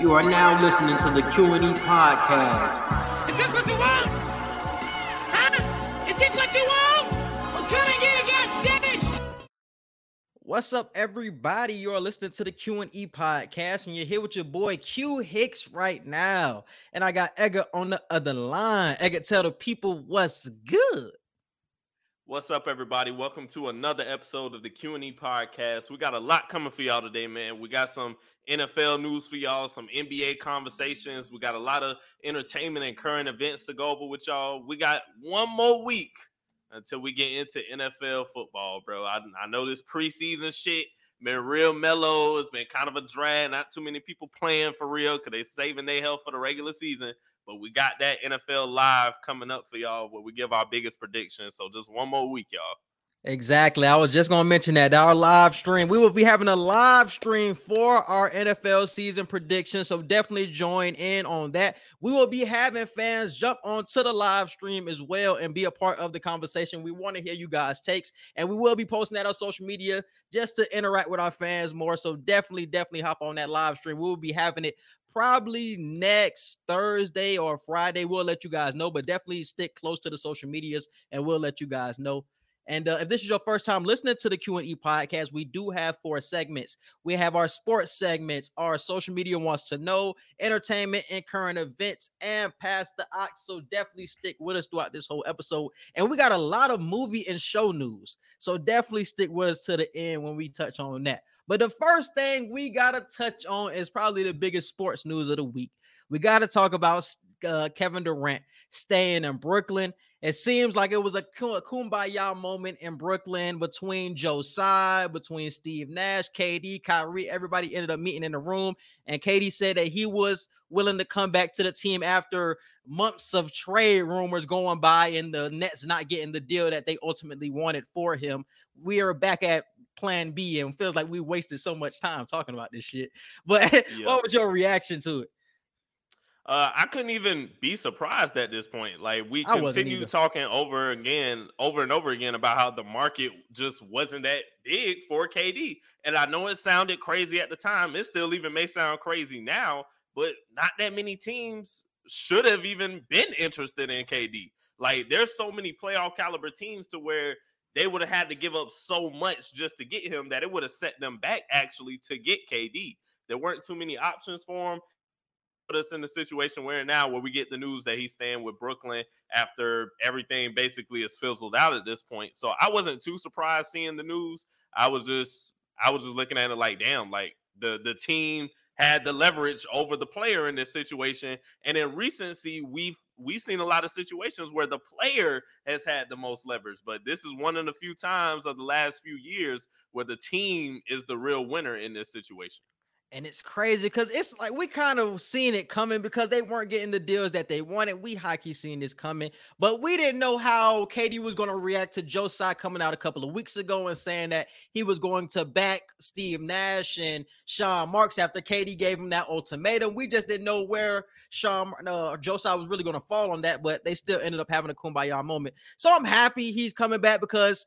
You are now listening to the Q&E podcast. Is this what you want? Huh? Is this what you want? Well, come and get it, goddamn it! What's up, everybody? You are listening to the Q and E podcast, and you're here with your boy Q Hicks right now. And I got Edgar on the other line. Edgar, tell the people what's good. What's up, everybody? Welcome to another episode of the Q and E podcast. We got a lot coming for y'all today, man. We got some NFL news for y'all, some NBA conversations. We got a lot of entertainment and current events to go over with y'all. We got one more week until we get into NFL football, bro. I, I know this preseason shit been real mellow. It's been kind of a drag. Not too many people playing for real because they saving their health for the regular season. But we got that NFL live coming up for y'all where we give our biggest predictions. So just one more week, y'all. Exactly. I was just to mention that our live stream, we will be having a live stream for our NFL season predictions. So definitely join in on that. We will be having fans jump onto the live stream as well and be a part of the conversation. We want to hear you guys' takes, and we will be posting that on social media just to interact with our fans more. So definitely, definitely hop on that live stream. We will be having it probably next Thursday or Friday. We'll let you guys know, but definitely stick close to the social medias and we'll let you guys know. And uh, if this is your first time listening to the Q&E podcast, we do have four segments. We have our sports segments, our social media wants to know, entertainment and current events, and past the ox. So definitely stick with us throughout this whole episode. And we got a lot of movie and show news. So definitely stick with us to the end when we touch on that. But the first thing we got to touch on is probably the biggest sports news of the week. We got to talk about uh, Kevin Durant staying in Brooklyn. It seems like it was a kumbaya moment in Brooklyn between Joe Tsai, between Steve Nash, KD, Kyrie. Everybody ended up meeting in the room, and KD said that he was willing to come back to the team after months of trade rumors going by and the Nets not getting the deal that they ultimately wanted for him. We are back at plan B and feels like we wasted so much time talking about this shit. But yeah. what was your reaction to it? Uh, I couldn't even be surprised at this point. Like we continue talking over again, over and over again about how the market just wasn't that big for KD. And I know it sounded crazy at the time. It still even may sound crazy now, but not that many teams should have even been interested in KD. Like there's so many playoff caliber teams to where they would have had to give up so much just to get him that it would have set them back actually to get KD. There weren't too many options for him. Put us in the situation we're in now where we get the news that he's staying with Brooklyn after everything basically is fizzled out at this point. So I wasn't too surprised seeing the news. I was just I was just looking at it like, damn, like the the team had the leverage over the player in this situation. And in recency, we've we've seen a lot of situations where the player has had the most leverage, but this is one of the few times of the last few years where the team is the real winner in this situation. And it's crazy because it's like we kind of seen it coming because they weren't getting the deals that they wanted. We hockey seen this coming, but we didn't know how KD was going to react to Joe Tsai coming out a couple of weeks ago and saying that he was going to back Steve Nash and Sean Marks after KD gave him that ultimatum. We just didn't know where Sean uh, Joe Tsai was really going to fall on that, but they still ended up having a kumbaya moment. So I'm happy he's coming back because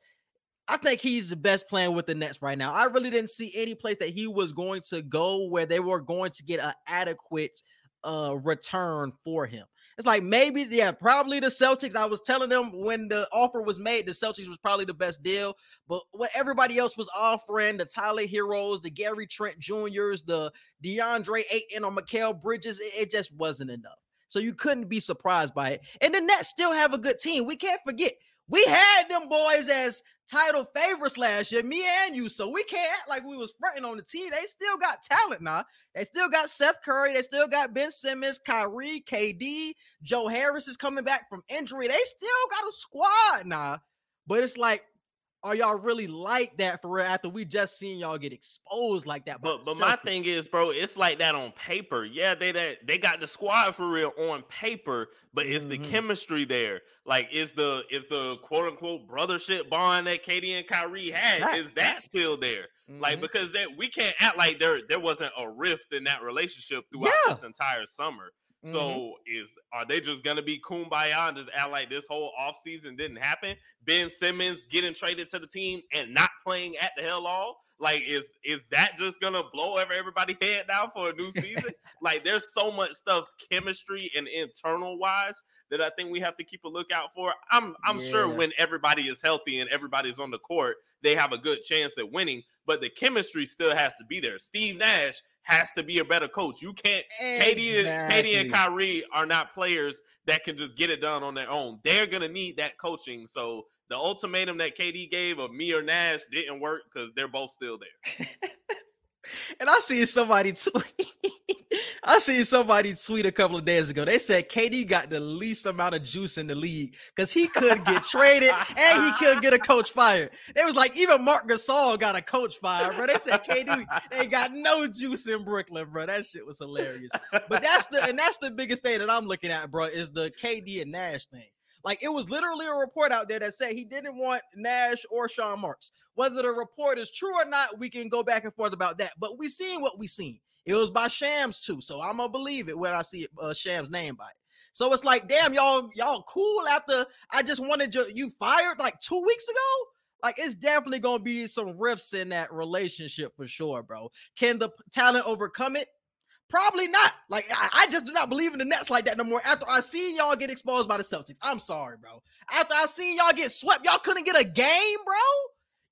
I think he's the best playing with the Nets right now. I really didn't see any place that he was going to go where they were going to get an adequate uh return for him. It's like maybe, yeah, probably the Celtics. I was telling them when the offer was made, the Celtics was probably the best deal. But what everybody else was offering, the Tyler Herros, the Gary Trent Juniors, the DeAndre Ayton or Mikal Bridges, it, it just wasn't enough. So you couldn't be surprised by it. And the Nets still have a good team. We can't forget we had them boys as title favorites last year, me and you. So we can't act like we was fronting on the team. They still got talent now. They still got Seth Curry. They still got Ben Simmons, Kyrie, KD. Joe Harris is coming back from injury. They still got a squad now. But it's like are y'all really like that for real after we just seen y'all get exposed like that? But but my thing is, bro, it's like that on paper. Yeah, they that they got the squad for real on paper, but is mm-hmm. the chemistry there? Like, is the is the quote unquote brothership bond that KD and Kyrie had? That, is that, that still there? Mm-hmm. Like, because that we can't act like there there wasn't a rift in that relationship throughout yeah. this entire summer. Mm-hmm. So is are they just gonna be kumbaya and just act like this whole offseason didn't happen? Ben Simmons getting traded to the team and not playing at the hell all? Like, is is that just gonna blow over everybody head now for a new season? like, there's so much stuff, chemistry and internal wise, that I think we have to keep a lookout for. I'm I'm yeah. sure when everybody is healthy and everybody's on the court, they have a good chance at winning. But the chemistry still has to be there. Steve Nash has to be a better coach. You can't. Exactly. KD, KD and Kyrie are not players that can just get it done on their own. They're gonna need that coaching. So the ultimatum that KD gave of me or Nash didn't work because they're both still there. and I see somebody tweet. I see somebody tweet a couple of days ago. They said KD got the least amount of juice in the league because he couldn't get traded and he couldn't get a coach fired. It was like even Marc Gasol got a coach fired, bro. They said KD they got no juice in Brooklyn, bro. That shit was hilarious. But that's the and that's the biggest thing that I'm looking at, bro, is the KD and Nash thing. Like it was literally a report out there that said he didn't want Nash or Sean Marks. Whether the report is true or not, we can go back and forth about that. But we seen what we seen. It was by Shams too, so I'm gonna believe it when I see uh, Shams' name by it. So it's like, damn, y'all, y'all cool after I just wanted you, you fired like two weeks ago. Like it's definitely gonna be some rifts in that relationship for sure, bro. Can the talent overcome it? Probably not. Like I, I, just do not believe in the Nets like that no more. After I see y'all get exposed by the Celtics, I'm sorry, bro. After I seen y'all get swept, y'all couldn't get a game, bro.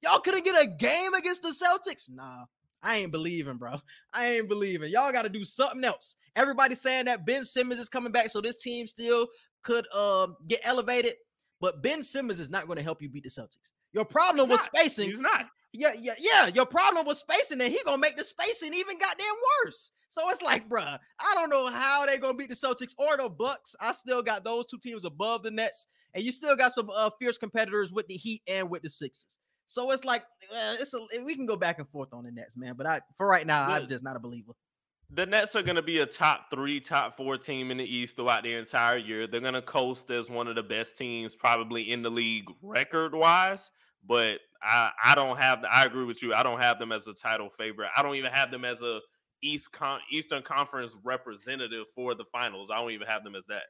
Y'all couldn't get a game against the Celtics. Nah, I ain't believing, bro. I ain't believing. Y'all got to do something else. Everybody's saying that Ben Simmons is coming back, so this team still could uh, get elevated. But Ben Simmons is not going to help you beat the Celtics. Your problem was spacing. He's not. Yeah, yeah, yeah. Your problem was spacing, and he gonna make the spacing even goddamn worse. So it's like, bruh, I don't know how they gonna beat the Celtics or the Bucks. I still got those two teams above the Nets, and you still got some uh, fierce competitors with the Heat and with the Sixers. So it's like uh, it's a we can go back and forth on the Nets, man. But I for right now, I'm just not a believer. The Nets are going to be a top three, top four team in the East throughout the entire year. They're going to coast as one of the best teams, probably in the league record wise. But I, I don't have. I agree with you. I don't have them as a title favorite. I don't even have them as a East Con- Eastern Conference representative for the finals. I don't even have them as that.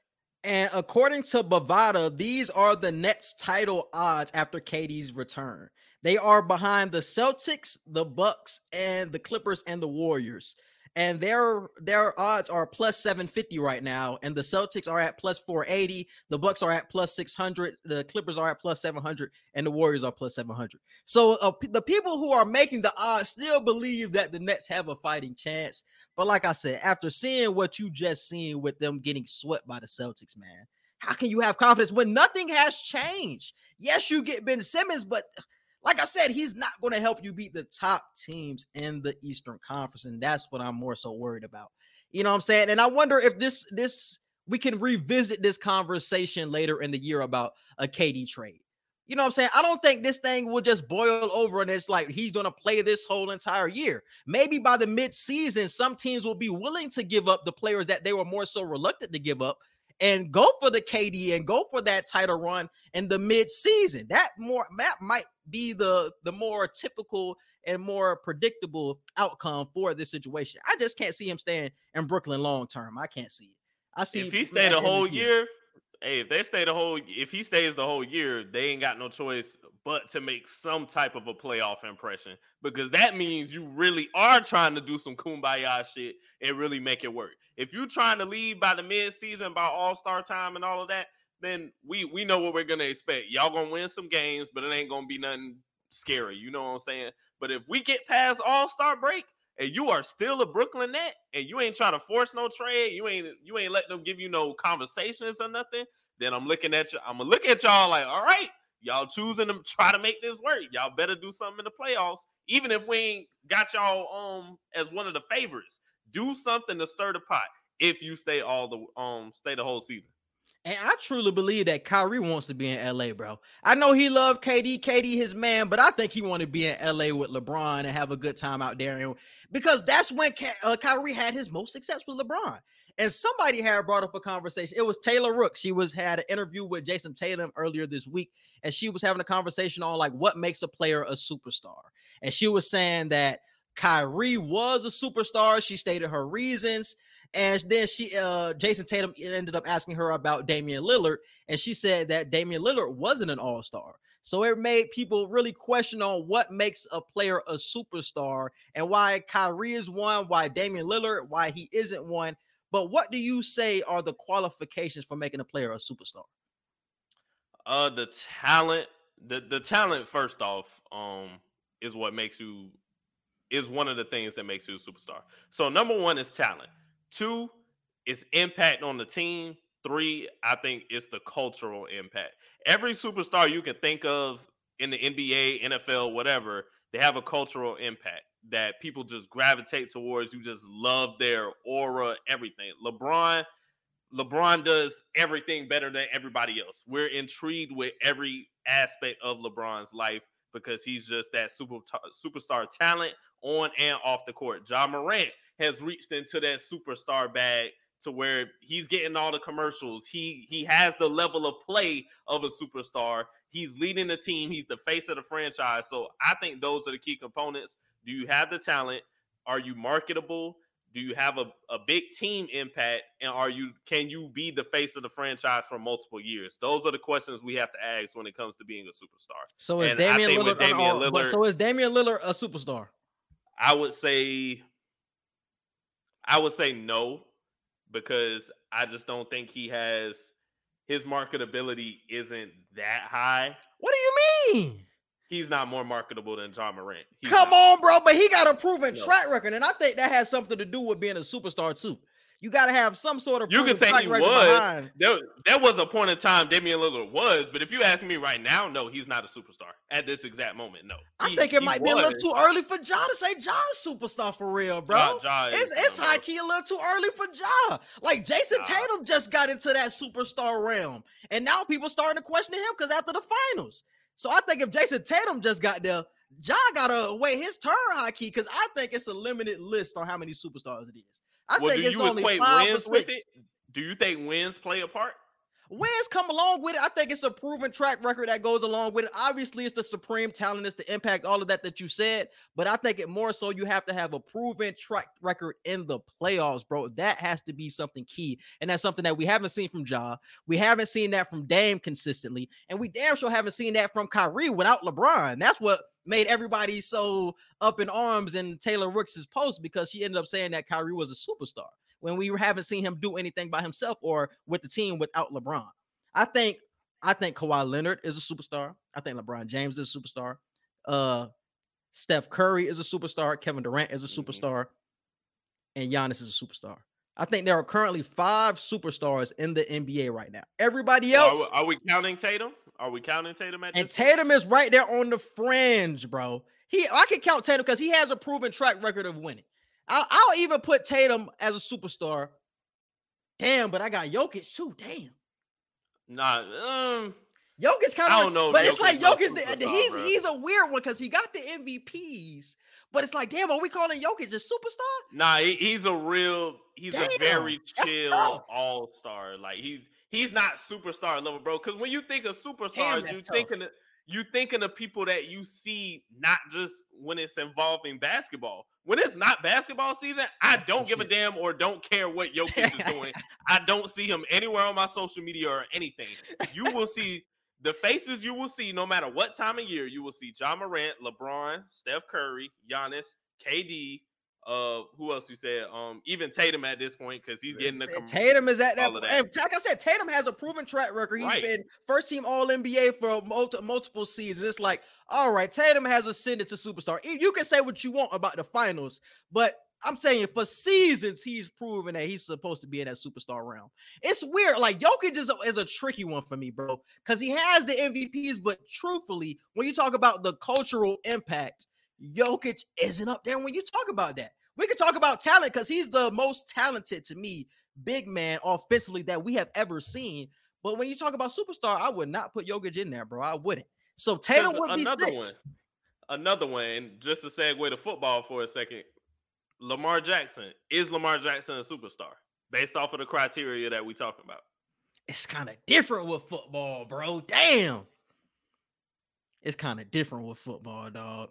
And according to Bovada, these are the Nets title odds after KD's return. They are behind the Celtics, the Bucks, and the Clippers and the Warriors and their their odds are plus 750 right now and the celtics are at plus 480 the bucks are at plus 600 the clippers are at plus 700 and the warriors are plus 700 so uh, the people who are making the odds still believe that the nets have a fighting chance but like i said after seeing what you just seen with them getting swept by the celtics man how can you have confidence when nothing has changed? Yes you get ben simmons but like I said, he's not going to help you beat the top teams in the Eastern Conference, and that's what I'm more so worried about. You know what I'm saying? And I wonder if this this we can revisit this conversation later in the year about a KD trade. You know what I'm saying? I don't think this thing will just boil over and it's like he's going to play this whole entire year. Maybe by the mid-season, some teams will be willing to give up the players that they were more so reluctant to give up and go for the KD and go for that title run in the mid-season. That more that might be the the more typical and more predictable outcome for this situation. I just can't see him staying in Brooklyn long term. I can't see it. I see if he stayed a whole year, hey, if they stay the whole if he stays the whole year, they ain't got no choice but to make some type of a playoff impression because that means you really are trying to do some kumbaya shit and really make it work. If you're trying to leave by the mid-season, by all-star time and all of that, then we we know what we're gonna expect. Y'all gonna win some games, but it ain't gonna be nothing scary. You know what I'm saying? But if we get past all-star break and you are still a Brooklyn net and you ain't trying to force no trade, you ain't you ain't letting them give you no conversations or nothing, then I'm looking at you. I'm gonna look at y'all like, all right, y'all choosing to try to make this work. Y'all better do something in the playoffs, even if we ain't got y'all um as one of the favorites. Do something to stir the pot if you stay all the um stay the whole season. And I truly believe that Kyrie wants to be in LA, bro. I know he loved KD, KD his man, but I think he want to be in LA with LeBron and have a good time out there. And because that's when uh, Kyrie had his most success with LeBron. And somebody had brought up a conversation. It was Taylor Rook. She was had an interview with Jayson Tatum earlier this week, and she was having a conversation on like what makes a player a superstar. And she was saying that Kyrie was a superstar. She stated her reasons. And then she uh Jayson Tatum ended up asking her about Damian Lillard, and she said that Damian Lillard wasn't an all-star. So it made people really question on what makes a player a superstar and why Kyrie is one, why Damian Lillard, why he isn't one. But what do you say are the qualifications for making a player a superstar? Uh the talent, the the talent first off, um, is what makes you is one of the things that makes you a superstar. So number one is talent. Two is impact on the team. Three, I think it's the cultural impact. Every superstar you can think of in the NBA, NFL, whatever, they have a cultural impact that people just gravitate towards. You just love their aura, everything. LeBron, LeBron does everything better than everybody else. We're intrigued with every aspect of LeBron's life because he's just that super superstar talent on and off the court. Ja Morant has reached into that superstar bag to where he's getting all the commercials. He he has the level of play of a superstar. He's leading the team. He's the face of the franchise. So I think those are the key components. Do you have the talent? Are you marketable? Do you have a, a big team impact? And are you can you be the face of the franchise for multiple years? Those are the questions we have to ask when it comes to being a superstar. So is Damian Lillard, Damian oh, Lillard so is Damian Lillard a superstar? I would say I would say no because I just don't think he has his marketability isn't that high. What do you mean? He's not more marketable than Ja Morant. He's Come on, bro, but he got a proven no. track record, and I think that has something to do with being a superstar too. You got to have some sort of. You can say he was. There, there was a point in time Damian Lillard was, but if you ask me right now, no, he's not a superstar at this exact moment. No, I think it might was. be a little too early for Ja to say Ja's superstar for real, bro. Ja, ja it's it's high key a little too early for Ja. Like Jayson ja. Tatum just got into that superstar realm, and now people starting to question him because after the finals. So I think if Jayson Tatum just got there, Ja gotta wait his turn high key because I think it's a limited list on how many superstars it is. I well, think do you equate wins with it? Do you think wins play a part? Wins come along with it. I think it's a proven track record that goes along with it. Obviously, it's the supreme talent, it's the impact, all of that that you said. But I think it more so you have to have a proven track record in the playoffs, bro. That has to be something key, and that's something that we haven't seen from Ja. We haven't seen that from Dame consistently, and we damn sure haven't seen that from Kyrie without LeBron. That's what made everybody so up in arms in Taylor Rooks' post because he ended up saying that Kyrie was a superstar when we haven't seen him do anything by himself or with the team without LeBron. I think I think Kawhi Leonard is a superstar. I think LeBron James is a superstar. Uh Steph Curry is a superstar. Kevin Durant is a mm-hmm. superstar. And Giannis is a superstar. I think there are currently five superstars in the NBA right now. Everybody else. Are, are we counting Tatum? Are we counting Tatum at And Tatum is right there on the fringe, bro. He I can count Tatum because he has a proven track record of winning. I'll, I'll, even put Tatum as a superstar. Damn, but I got Jokic too. Damn. Nah, um, Jokic kind of. I don't know, but Jokic it's like Jokic. The, he's bro. he's a weird one because he got the MVPs, but it's like, damn, are we calling Jokic a superstar? Nah, he, he's a real. He's damn, a very chill all star. Like he's he's not superstar level, bro. Because when you think of superstars, you're thinking of, you thinking of people that you see not just when it's involving basketball. When it's not basketball season, I don't give a damn or don't care what Jokic is doing. I don't see him anywhere on my social media or anything. You will see the faces you will see no matter what time of year. You will see Ja Morant, LeBron, Steph Curry, Giannis, KD, uh, who else you said? Um, even Tatum at this point because he's getting the com- Tatum is at that. that. like I said, Tatum has a proven track record. He's right. been first team All NBA for multi- multiple seasons. It's like, all right, Tatum has ascended to superstar. You can say what you want about the finals, but I'm saying for seasons he's proven that he's supposed to be in that superstar realm. It's weird. Like Jokic is a, is a tricky one for me, bro, because he has the MVPs, but truthfully, when you talk about the cultural impact Jokic isn't up there when you talk about that. We can talk about talent because he's the most talented to me, big man offensively that we have ever seen. But when you talk about superstar, I would not put Jokic in there, bro. I wouldn't. So Tatum would be another six. One, another one, and just to segue to football for a second, Lamar Jackson is Lamar Jackson a superstar based off of the criteria that we talking about? It's kind of different with football, bro. Damn. It's kind of different with football, dog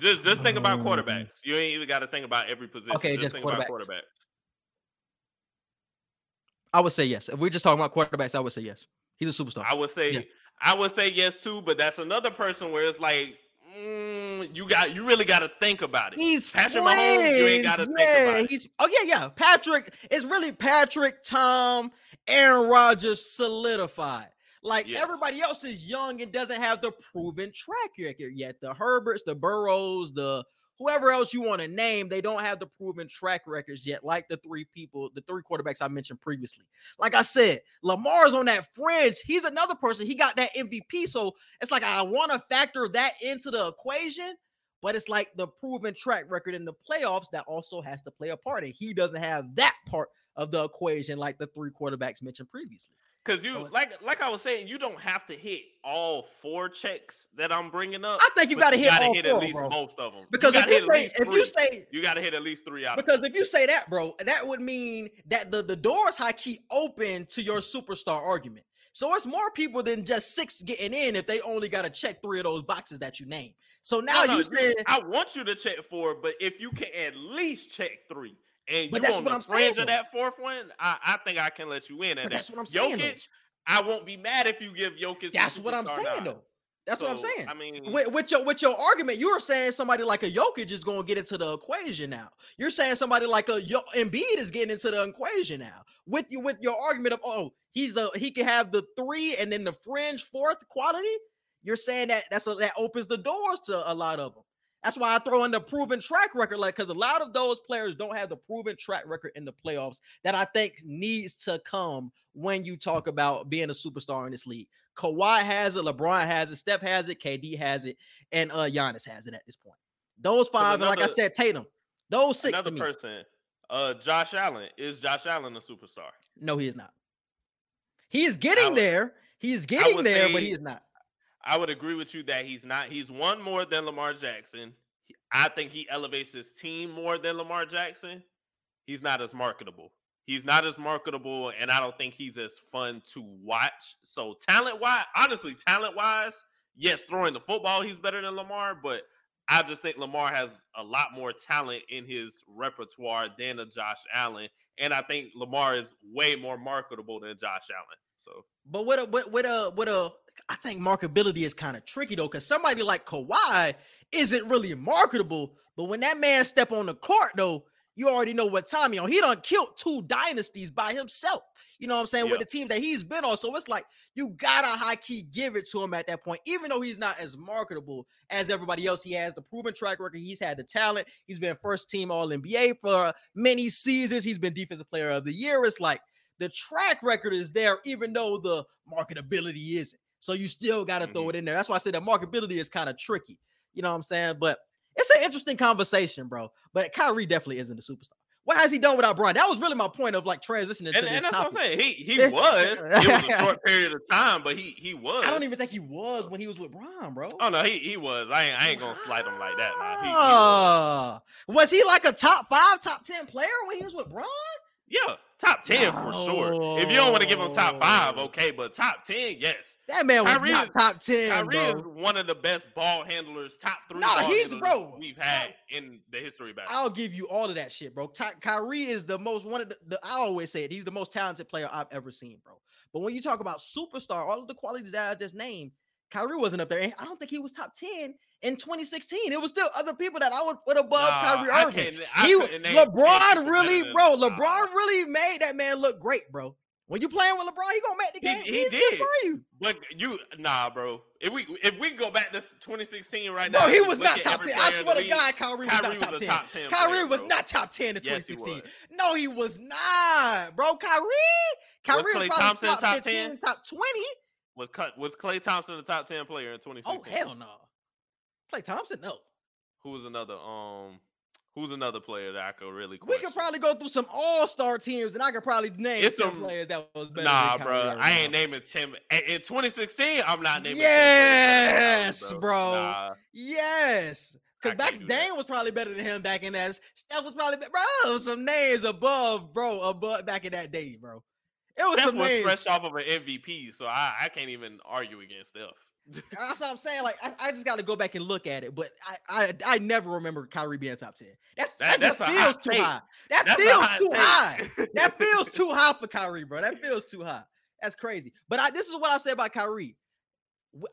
Just just think about quarterbacks. You ain't even got to think about every position. Okay, just, just think quarterback. about quarterbacks. I would say yes. If we're just talking about quarterbacks, I would say yes. He's a superstar. I would say Yeah. I would say yes too, but that's another person where it's like mm, you got you really got to think about it. He's Patrick Mahomes, you ain't friends. think yeah, about it. he's oh yeah, yeah. Patrick is really Patrick, Tom, Aaron Rodgers solidified. Like Yes. everybody else is young and doesn't have the proven track record yet. The Herberts, the Burrows, the whoever else you want to name, they don't have the proven track records yet, like the three people, the three quarterbacks I mentioned previously. Like I said, Lamar's on that fringe. He's another person. He got that MVP. So it's like I want to factor that into the equation, but it's like the proven track record in the playoffs that also has to play a part. And he doesn't have that part of the equation like the three quarterbacks mentioned previously. Because you oh, like like I was saying, you don't have to hit all four checks that I'm bringing up. I think you got to hit gotta all hit four, at least bro. most of them. Because if you you, say, if you say you got to hit at least three out. of Because if you say that, bro, that would mean that the, the doors high key open to your superstar argument. So it's more people than just six getting in if they only got to check three of those boxes that you name. So now No, no, you saying, I want you to check four, but if you can at least check three, and But you that's on what the I'm fringe saying, of that fourth one, I, I think I can let you in. And that's what I'm saying. though. Jokic, I won't be mad if you give Jokic. That's what I'm saying nod. though. That's what I'm saying. I mean, with, with your with your argument, you were saying somebody like a Jokic is going to get into the equation now. You're saying somebody like a Yo- Embiid is getting into the equation now. With you with your argument of oh he's a he can have the three and then the fringe fourth quality. You're saying that that's a, that opens the doors to a lot of them. That's why I throw in the proven track record, like because a lot of those players don't have the proven track record in the playoffs that I think needs to come when you talk about being a superstar in this league. Kawhi has it, LeBron has it, Steph has it, KD has it, and uh Giannis has it at this point. Those five, and like I said, Tatum. Those six another to me. person, uh, Josh Allen. Is Josh Allen a superstar? No, he is not. He is getting would- there. He is getting there, but he is not. I would agree with you that he's not. He's one more than Lamar Jackson. I think he elevates his team more than Lamar Jackson. He's not as marketable. He's not as marketable, and I don't think he's as fun to watch. So talent wise, honestly, talent wise, yes, throwing the football, he's better than Lamar, but I just think Lamar has a lot more talent in his repertoire than a Josh Allen. And I think Lamar is way more marketable than Josh Allen. So But with a with, with a with a I think marketability is kind of tricky though, because somebody like Kawhi isn't really marketable. But when that man step on the court, though, you already know what time he on. He done killed two dynasties by himself. You know what I'm saying? With the team that he's been on. So it's like you gotta high key give it to him at that point, even though he's not as marketable as everybody else. He has the proven track record. He's had the talent. He's been first team All NBA for many seasons. He's been defensive player of the year. It's like the track record is there, even though the marketability isn't. So you still got to throw Mhm. it in there. That's why I said that marketability is kind of tricky. You know what I'm saying? But it's an interesting conversation, bro. But Kyrie definitely isn't a superstar. What has he done without Brian? That was really my point of like transitioning and, to and that's topic. what I'm saying. He he was. It was a short period of time, but he he was. I don't even think he was when he was with Brian, bro. Oh no, he he was. I ain't I ain't gonna slight him like that. Nah. He- he was. Was he like a top five, top ten player when he was with Brian? Yeah, top ten for sure. If you don't want to give him top five, okay, but top ten, yes. That man was Kyrie not is- top ten, Kyrie bro. is one of the best ball handlers, top three. Ball he's- bro, we've had in the history basketball. I'll give you all of that shit, bro. Ty- Kyrie is the most one of the, the. I always say it. He's the most talented player I've ever seen, bro. But when you talk about superstar, all of the qualities that I just named, Kyrie wasn't up there. I don't think he was top ten in 2016. It was still other people that I would put above Nah, Kyrie Irving. can't- I He, 10 LeBron really, bro. LeBron really made that man look great, bro. When you playing with LeBron, he gonna make the He- game. he easier did. for you. But you, nah, bro. If we if we go back to 2016 right Bro, now, he was not top 10. I swear to God, Kyrie was not was top a 10. top 10 Kyrie player, was not top 10 in Yes, he 2016. No, he was not, bro. Kyrie, Kyrie was, Klay probably Thompson top, top 15, 10? top 20. Was cut was Klay Thompson the top 10 player in 2016? Oh 2016? hell no. Klay Thompson, no. Who's another um who's another player that I could really We could probably go through some all-star teams, and I could probably name It's some players that was better. Nah, bro. I ain't naming 10 in in 2016, I'm not naming Yes, players better than Kyrie, bro. Nah. Yes. Because back that. Dane was probably better than him back in that. Steph was probably bro. Some names above, bro, above back in that day, bro. It was Steph some was fresh off of an MVP, so I, I can't even argue against Steph. That's what I'm saying. Like I, I just got to go back and look at it, but I, I I never remember Kyrie being top ten. That's that, that just feels too take. high. That that's feels too take. high. that feels too high for Kyrie, bro. That feels too high. That's crazy. But I, this is what I say about Kyrie.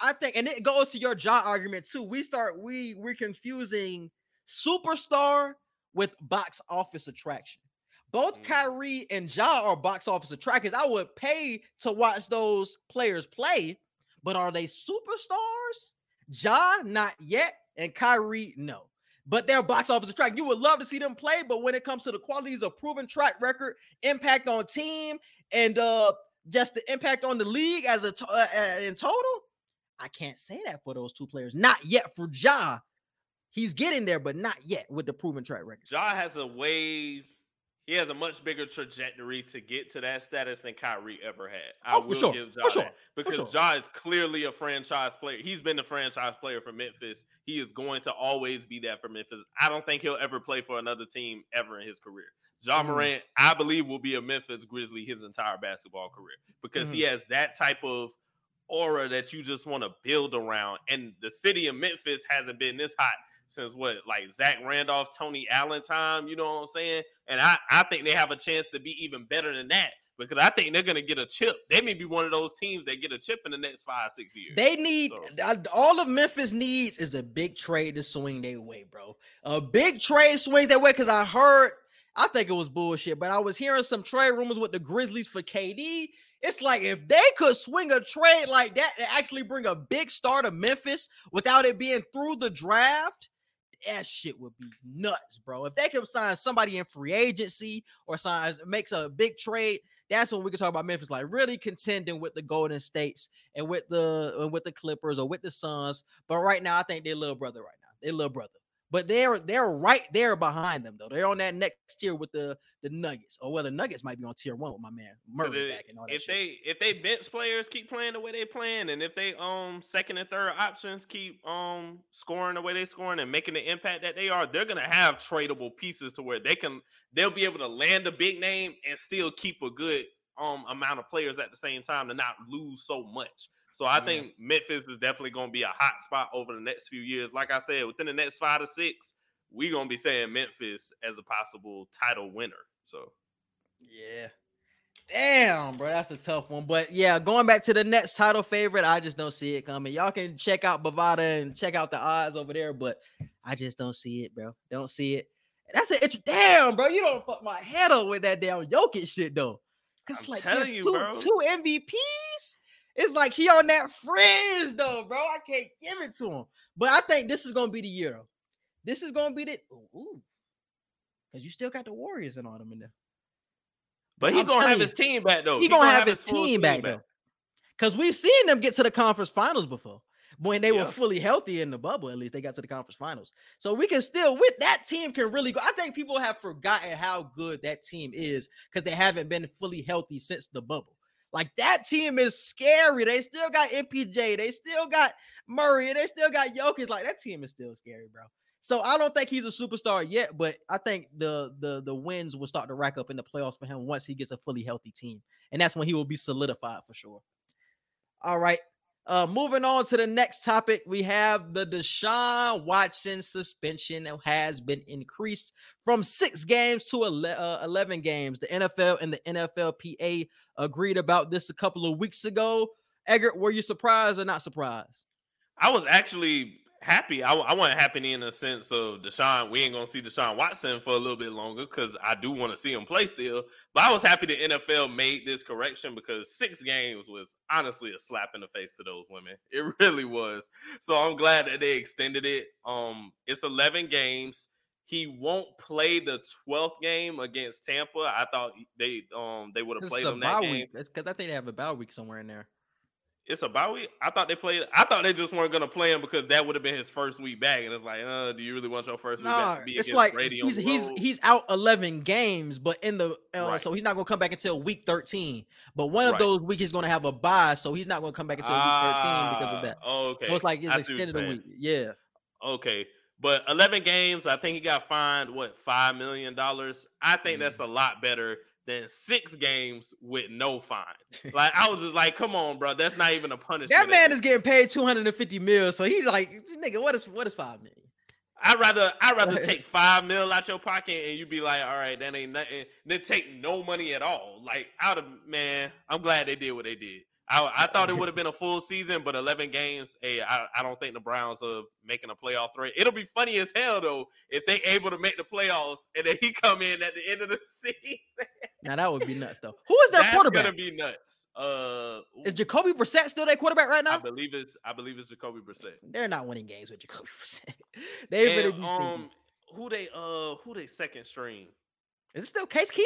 I think, and it goes to your Ja argument too. We start we we're confusing superstar with box office attraction. Both mm. Kyrie and Ja are box office attractors. I would pay to watch those players play, but are they superstars? Ja, not yet, and Kyrie, no. But they're box office attract. You would love to see them play, but when it comes to the qualities of proven track record, impact on team, and uh just the impact on the league as a to- uh, uh, in total, I can't say that for those two players. Not yet for Ja. He's getting there, but not yet with the proven track record. Ja has a wave. He has a much bigger trajectory to get to that status than Kyrie ever had. I oh, will sure. give Ja sure. because sure. Ja is clearly a franchise player. He's been the franchise player for Memphis. He is going to always be that for Memphis. I don't think he'll ever play for another team ever in his career. Ja mm. Morant, I believe, will be a Memphis Grizzly his entire basketball career because mm. he has that type of aura that you just want to build around. And the city of Memphis hasn't been this hot since what, like Zach Randolph, Tony Allen time. You know what I'm saying? And I, I think they have a chance to be even better than that because I think they're going to get a chip. They may be one of those teams that get a chip in the next five, six years. They need so. all of Memphis needs is a big trade to swing their way, bro. A big trade swings their way because I heard. I think it was bullshit, but I was hearing some trade rumors with the Grizzlies for KD. It's like if they could swing a trade like that and actually bring a big star to Memphis without it being through the draft, that shit would be nuts, bro. If they could sign somebody in free agency or signs makes a big trade, that's when we can talk about Memphis, like really contending with the Golden States and with the uh, with the Clippers or with the Suns. But right now, I think they're little brother right now. They little brother but they're they're right there behind them though. They're on that next tier with the the Nuggets, or well, the Nuggets might be on tier one with my man Murray back and all that. If shit. they if they bench players keep playing the way they playing, and if they um second and third options keep um scoring the way they scoring and making the impact that they are, they're gonna have tradable pieces to where they can they'll be able to land a big name and still keep a good um amount of players at the same time to not lose so much. So I yeah. think Memphis is definitely going to be a hot spot over the next few years. Like I said, within the next five to six, we're going to be saying Memphis as a possible title winner. So, yeah. Damn, bro, that's a tough one. But yeah, going back to the next title favorite, I just don't see it coming. Y'all can check out Bovada and check out the odds over there, but I just don't see it, bro. Don't see it. That's it. Damn, bro, you don't fuck my head up with that damn Jokic shit though. Cause I'm like you, two, bro. two MVPs. It's like he on that fringe though, bro. I can't give it to him. But I think this is gonna be the year though. This is gonna be the ooh, because you still got the Warriors and all them in there. But he's gonna have you, his team back though. He, he gonna, gonna, have, his, his team back, back, though. Because we've seen them get to the conference finals before. When they yeah. were fully healthy in the bubble, at least they got to the conference finals. So we can still, with that team, can really go. I think people have forgotten how good that team is because they haven't been fully healthy since the bubble. Like that team is scary. They still got MPJ. They still got Murray. They still got Jokic. Like that team is still scary, bro. So I don't think he's a superstar yet, but I think the the the wins will start to rack up in the playoffs for him once he gets a fully healthy team, and that's when he will be solidified for sure. All right, uh, moving on to the next topic, we have the Deshaun Watson suspension has been increased from six games to 11 uh, games. The NFL and the NFLPA agreed about this a couple of weeks ago. Edgar, were you surprised or not surprised? I was actually happy. I, I wasn't happy in the sense of Deshaun. We ain't gonna see Deshaun Watson for a little bit longer because I do want to see him play still. But I was happy the NFL made this correction because six games was honestly a slap in the face to those women. It really was. So I'm glad that they extended it. Um, it's 11 games. He won't play the 12th game against Tampa. I thought they um they would have played him that game. because I think they have a bye week somewhere in there. It's a bye week. I thought they played. I thought they just weren't gonna play him because that would have been his first week back. And it's like, uh, do you really want your first week nah, back to be it's like Brady he's he's he's out eleven games, but in the uh, right. so he's not gonna come back until week thirteen. But one of right. those weeks he's gonna have a bye, so he's not gonna come back until week thirteen because of that. Ah, okay. So it's like it's extended a week. Yeah. Okay. But 11 games, I think he got fined what five million dollars. I think mm. that's a lot better than six games with no fine. Like I was just like, come on, bro, that's not even a punishment. that man is getting paid 250 mil, so he like, nigga, what is what is five million? I'd rather I'd rather take five mil out your pocket and you be like, all right, that ain't nothing. Then take no money at all. Like out of man, I'm glad they did what they did. I, I thought it would have been a full season, but 11 games. Hey, I, I don't think the Browns are making a playoff threat. It'll be funny as hell though if they able to make the playoffs and then he come in at the end of the season. now that would be nuts though. Who is that That's quarterback? Gonna be nuts. Uh, is Jacoby Brissett still that quarterback right now? I believe it's I believe it's Jacoby Brissett. They're not winning games with Jacoby Brissett. they and, um, who they uh who they second string? Is it still Case Keenum?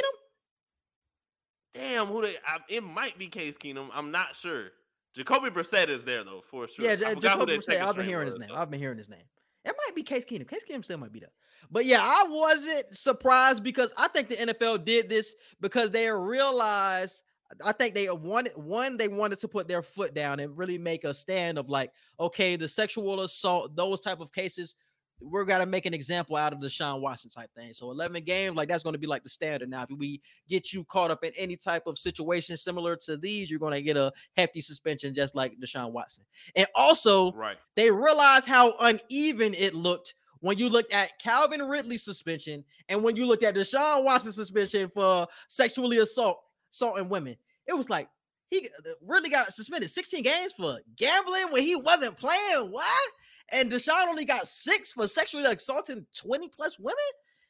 Damn, who they? I, it might be Case Keenum. I'm not sure. Jacoby Brissett is there though for sure. Yeah, J- Jacoby Brissett. I've been hearing was, his name. Though. I've been hearing his name. It might be Case Keenum. Case Keenum still might be there. But yeah, I wasn't surprised because I think the NFL did this because they realized. I think they wanted one. They wanted to put their foot down and really make a stand of like, okay, the sexual assault, those type of cases we're gonna make an example out of the Sean Watson type thing. So 11 games, like that's gonna be like the standard. Now, if we get you caught up in any type of situation similar to these, you're gonna get a hefty suspension, just like Deshaun Watson. And also, right, they realized how uneven it looked when you looked at Calvin Ridley's suspension and when you looked at Deshaun Watson's suspension for sexually assault assaulting women. It was like he uh, really got suspended 16 games for gambling when he wasn't playing. What? And Deshaun only got six for sexually assaulting 20 plus women.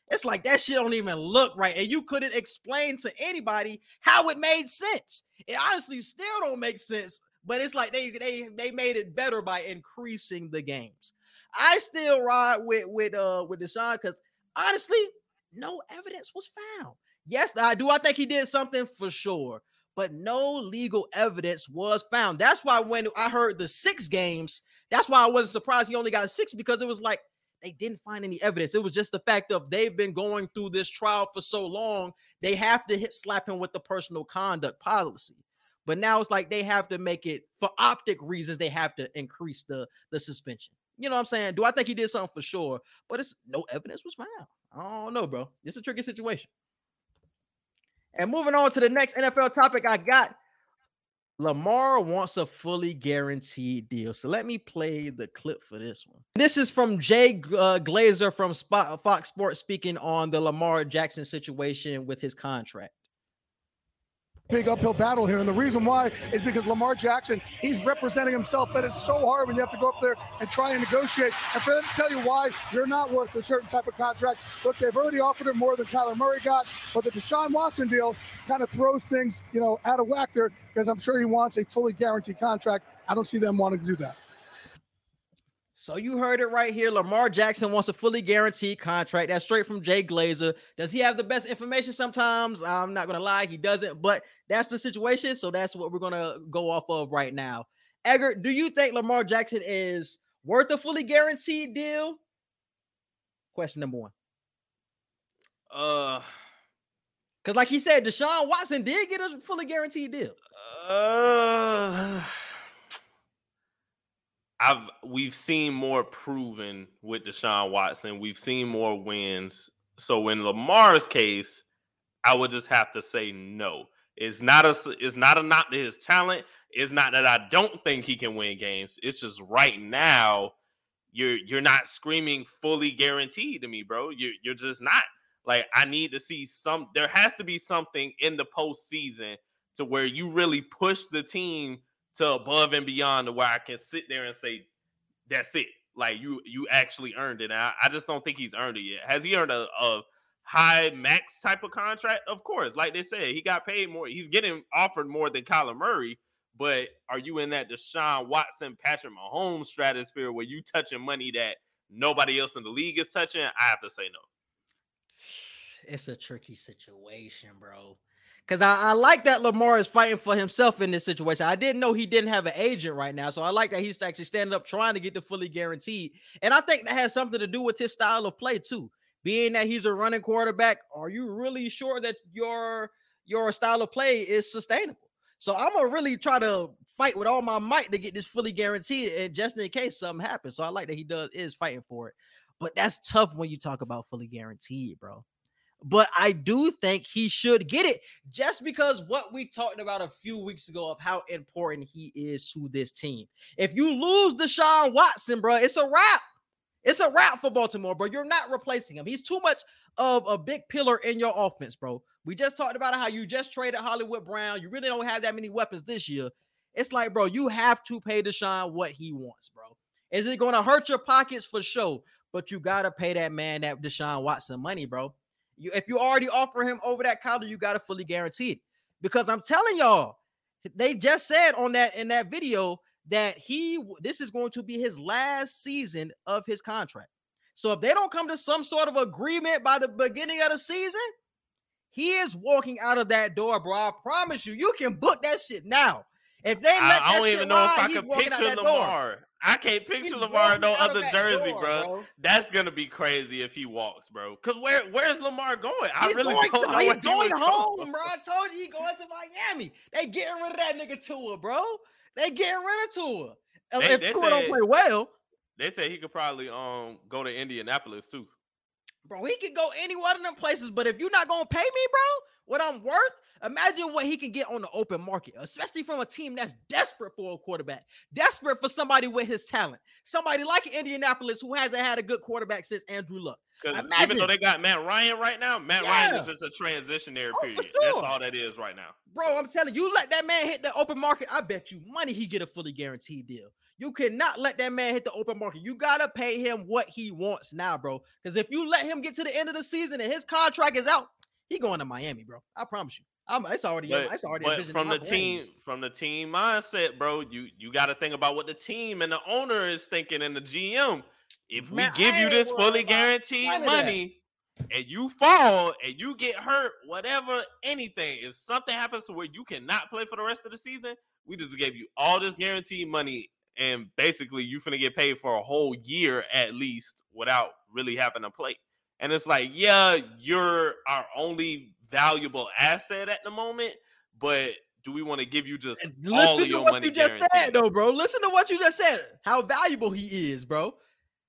It's like that shit don't even look right. And you couldn't explain to anybody how it made sense. It honestly still don't make sense, but it's like they they they made it better by increasing the games. I still ride with with uh with Deshaun because honestly, no evidence was found. Yes, I do. I think he did something for sure, but no legal evidence was found. That's why when I heard the six games, that's why I wasn't surprised he only got six because it was like they didn't find any evidence. It was just the fact of they've been going through this trial for so long, they have to hit slap him with the personal conduct policy. But now it's like they have to make it for optic reasons, they have to increase the the suspension. You know what I'm saying? Do I think he did something for sure? But it's no evidence was found. I don't know, bro. It's a tricky situation. And moving on to the next NFL topic I got Lamar wants a fully guaranteed deal. So let me play the clip for this one. This is from Jay uh, Glazer from Fox Sports speaking on the Lamar Jackson situation with his contract big uphill battle here. And the reason why is because Lamar Jackson, he's representing himself. That is so hard when you have to go up there and try and negotiate. And for them to tell you why you're not worth a certain type of contract, look, they've already offered him more than Kyler Murray got. But the Deshaun Watson deal kind of throws things, you know, out of whack there because I'm sure he wants a fully guaranteed contract. I don't see them wanting to do that. So you heard it right here. Lamar Jackson wants a fully guaranteed contract. That's straight from Jay Glazer. Does he have the best information sometimes? I'm not gonna lie, he doesn't, but that's the situation. So that's what we're gonna go off of right now. Edgar, do you think Lamar Jackson is worth a fully guaranteed deal? Question number one. Uh because like he said, Deshaun Watson did get a fully guaranteed deal. Uh I've we've seen more proven with Deshaun Watson. We've seen more wins. So in Lamar's case, I would just have to say no. It's not a it's not a knock to his talent. It's not that I don't think he can win games. It's just right now you're you're not screaming fully guaranteed to me, bro. You're you're just not. Like I need to see some. There has to be something in the postseason to where you really push the team to above and beyond to where I can sit there and say, that's it. Like you you actually earned it. I, I, just don't think he's earned it yet. Has he earned a, a high max type of contract? Of course. Like they said, he got paid more. He's getting offered more than Kyler Murray. But are you in that Deshaun Watson, Patrick Mahomes stratosphere where you touching money that nobody else in the league is touching? I have to say no. It's a tricky situation, bro. Because I, I, like that Lamar is fighting for himself in this situation. I didn't know he didn't have an agent right now. So I like that he's actually standing up trying to get the fully guaranteed. And I think that has something to do with his style of play, too. Being that he's a running quarterback, are you really sure that your your style of play is sustainable? So I'm gonna really try to fight with all my might to get this fully guaranteed, and just in case something happens. So I like that he does is fighting for it. But that's tough when you talk about fully guaranteed, bro. But I do think he should get it just because what we talked about a few weeks ago of how important he is to this team. If you lose Deshaun Watson, bro, it's a wrap. It's a wrap for Baltimore, bro. You're not replacing him. He's too much of a big pillar in your offense, bro. We just talked about how you just traded Hollywood Brown. You really don't have that many weapons this year. It's like, bro, you have to pay Deshaun what he wants, bro. Is it going to hurt your pockets for sure? But you got to pay that man that Deshaun Watson money, bro. You, if you already offer him over that counter, you got to fully guarantee it. Because I'm telling y'all, they just said on that in that video that he this is going to be his last season of his contract. So if they don't come to some sort of agreement by the beginning of the season, he is walking out of that door, bro. I promise you, you can book that shit now. If they let I, I don't even know ride, if I can picture Lamar. I can't picture Lamar no other jersey, door, bro. bro. That's gonna be crazy if he walks, bro. Cause where where's Lamar going? I he's really going don't to, know He's going home, going. bro. I told you he going to Miami. They getting rid of that nigga Tua, bro. They getting rid of Tua. They, if they Tua said, don't play well, they say he could probably um go to Indianapolis too. Bro, he could go any one of them places, but if you're not gonna pay me, bro, what I'm worth, imagine what he can get on the open market, especially from a team that's desperate for a quarterback, desperate for somebody with his talent, somebody like Indianapolis who hasn't had a good quarterback since Andrew Luck. Because even though they got Matt Ryan right now, Matt yeah. Ryan is just a transitionary oh, period. Sure. That's all that is right now. Bro, I'm telling you, let that man hit the open market. I bet you money he get a fully guaranteed deal. You cannot let that man hit the open market. You gotta pay him what he wants now, bro. Because if you let him get to the end of the season and his contract is out, he going to Miami, bro. I promise you. I'm, it's already, but, it's already. But from the team, from the team mindset, bro, you you got to think about what the team and the owner is thinking, and the GM. If man, we give you this fully guaranteed money, and you fall and you get hurt, whatever, anything, if something happens to where you cannot play for the rest of the season, we just gave you all this guaranteed money and basically you're gonna get paid for a whole year at least without really having to play. And it's like, yeah, you're our only valuable asset at the moment, but do we want to give you just all of your money? You just said, though, bro. Listen to what you just said. How valuable he is, bro.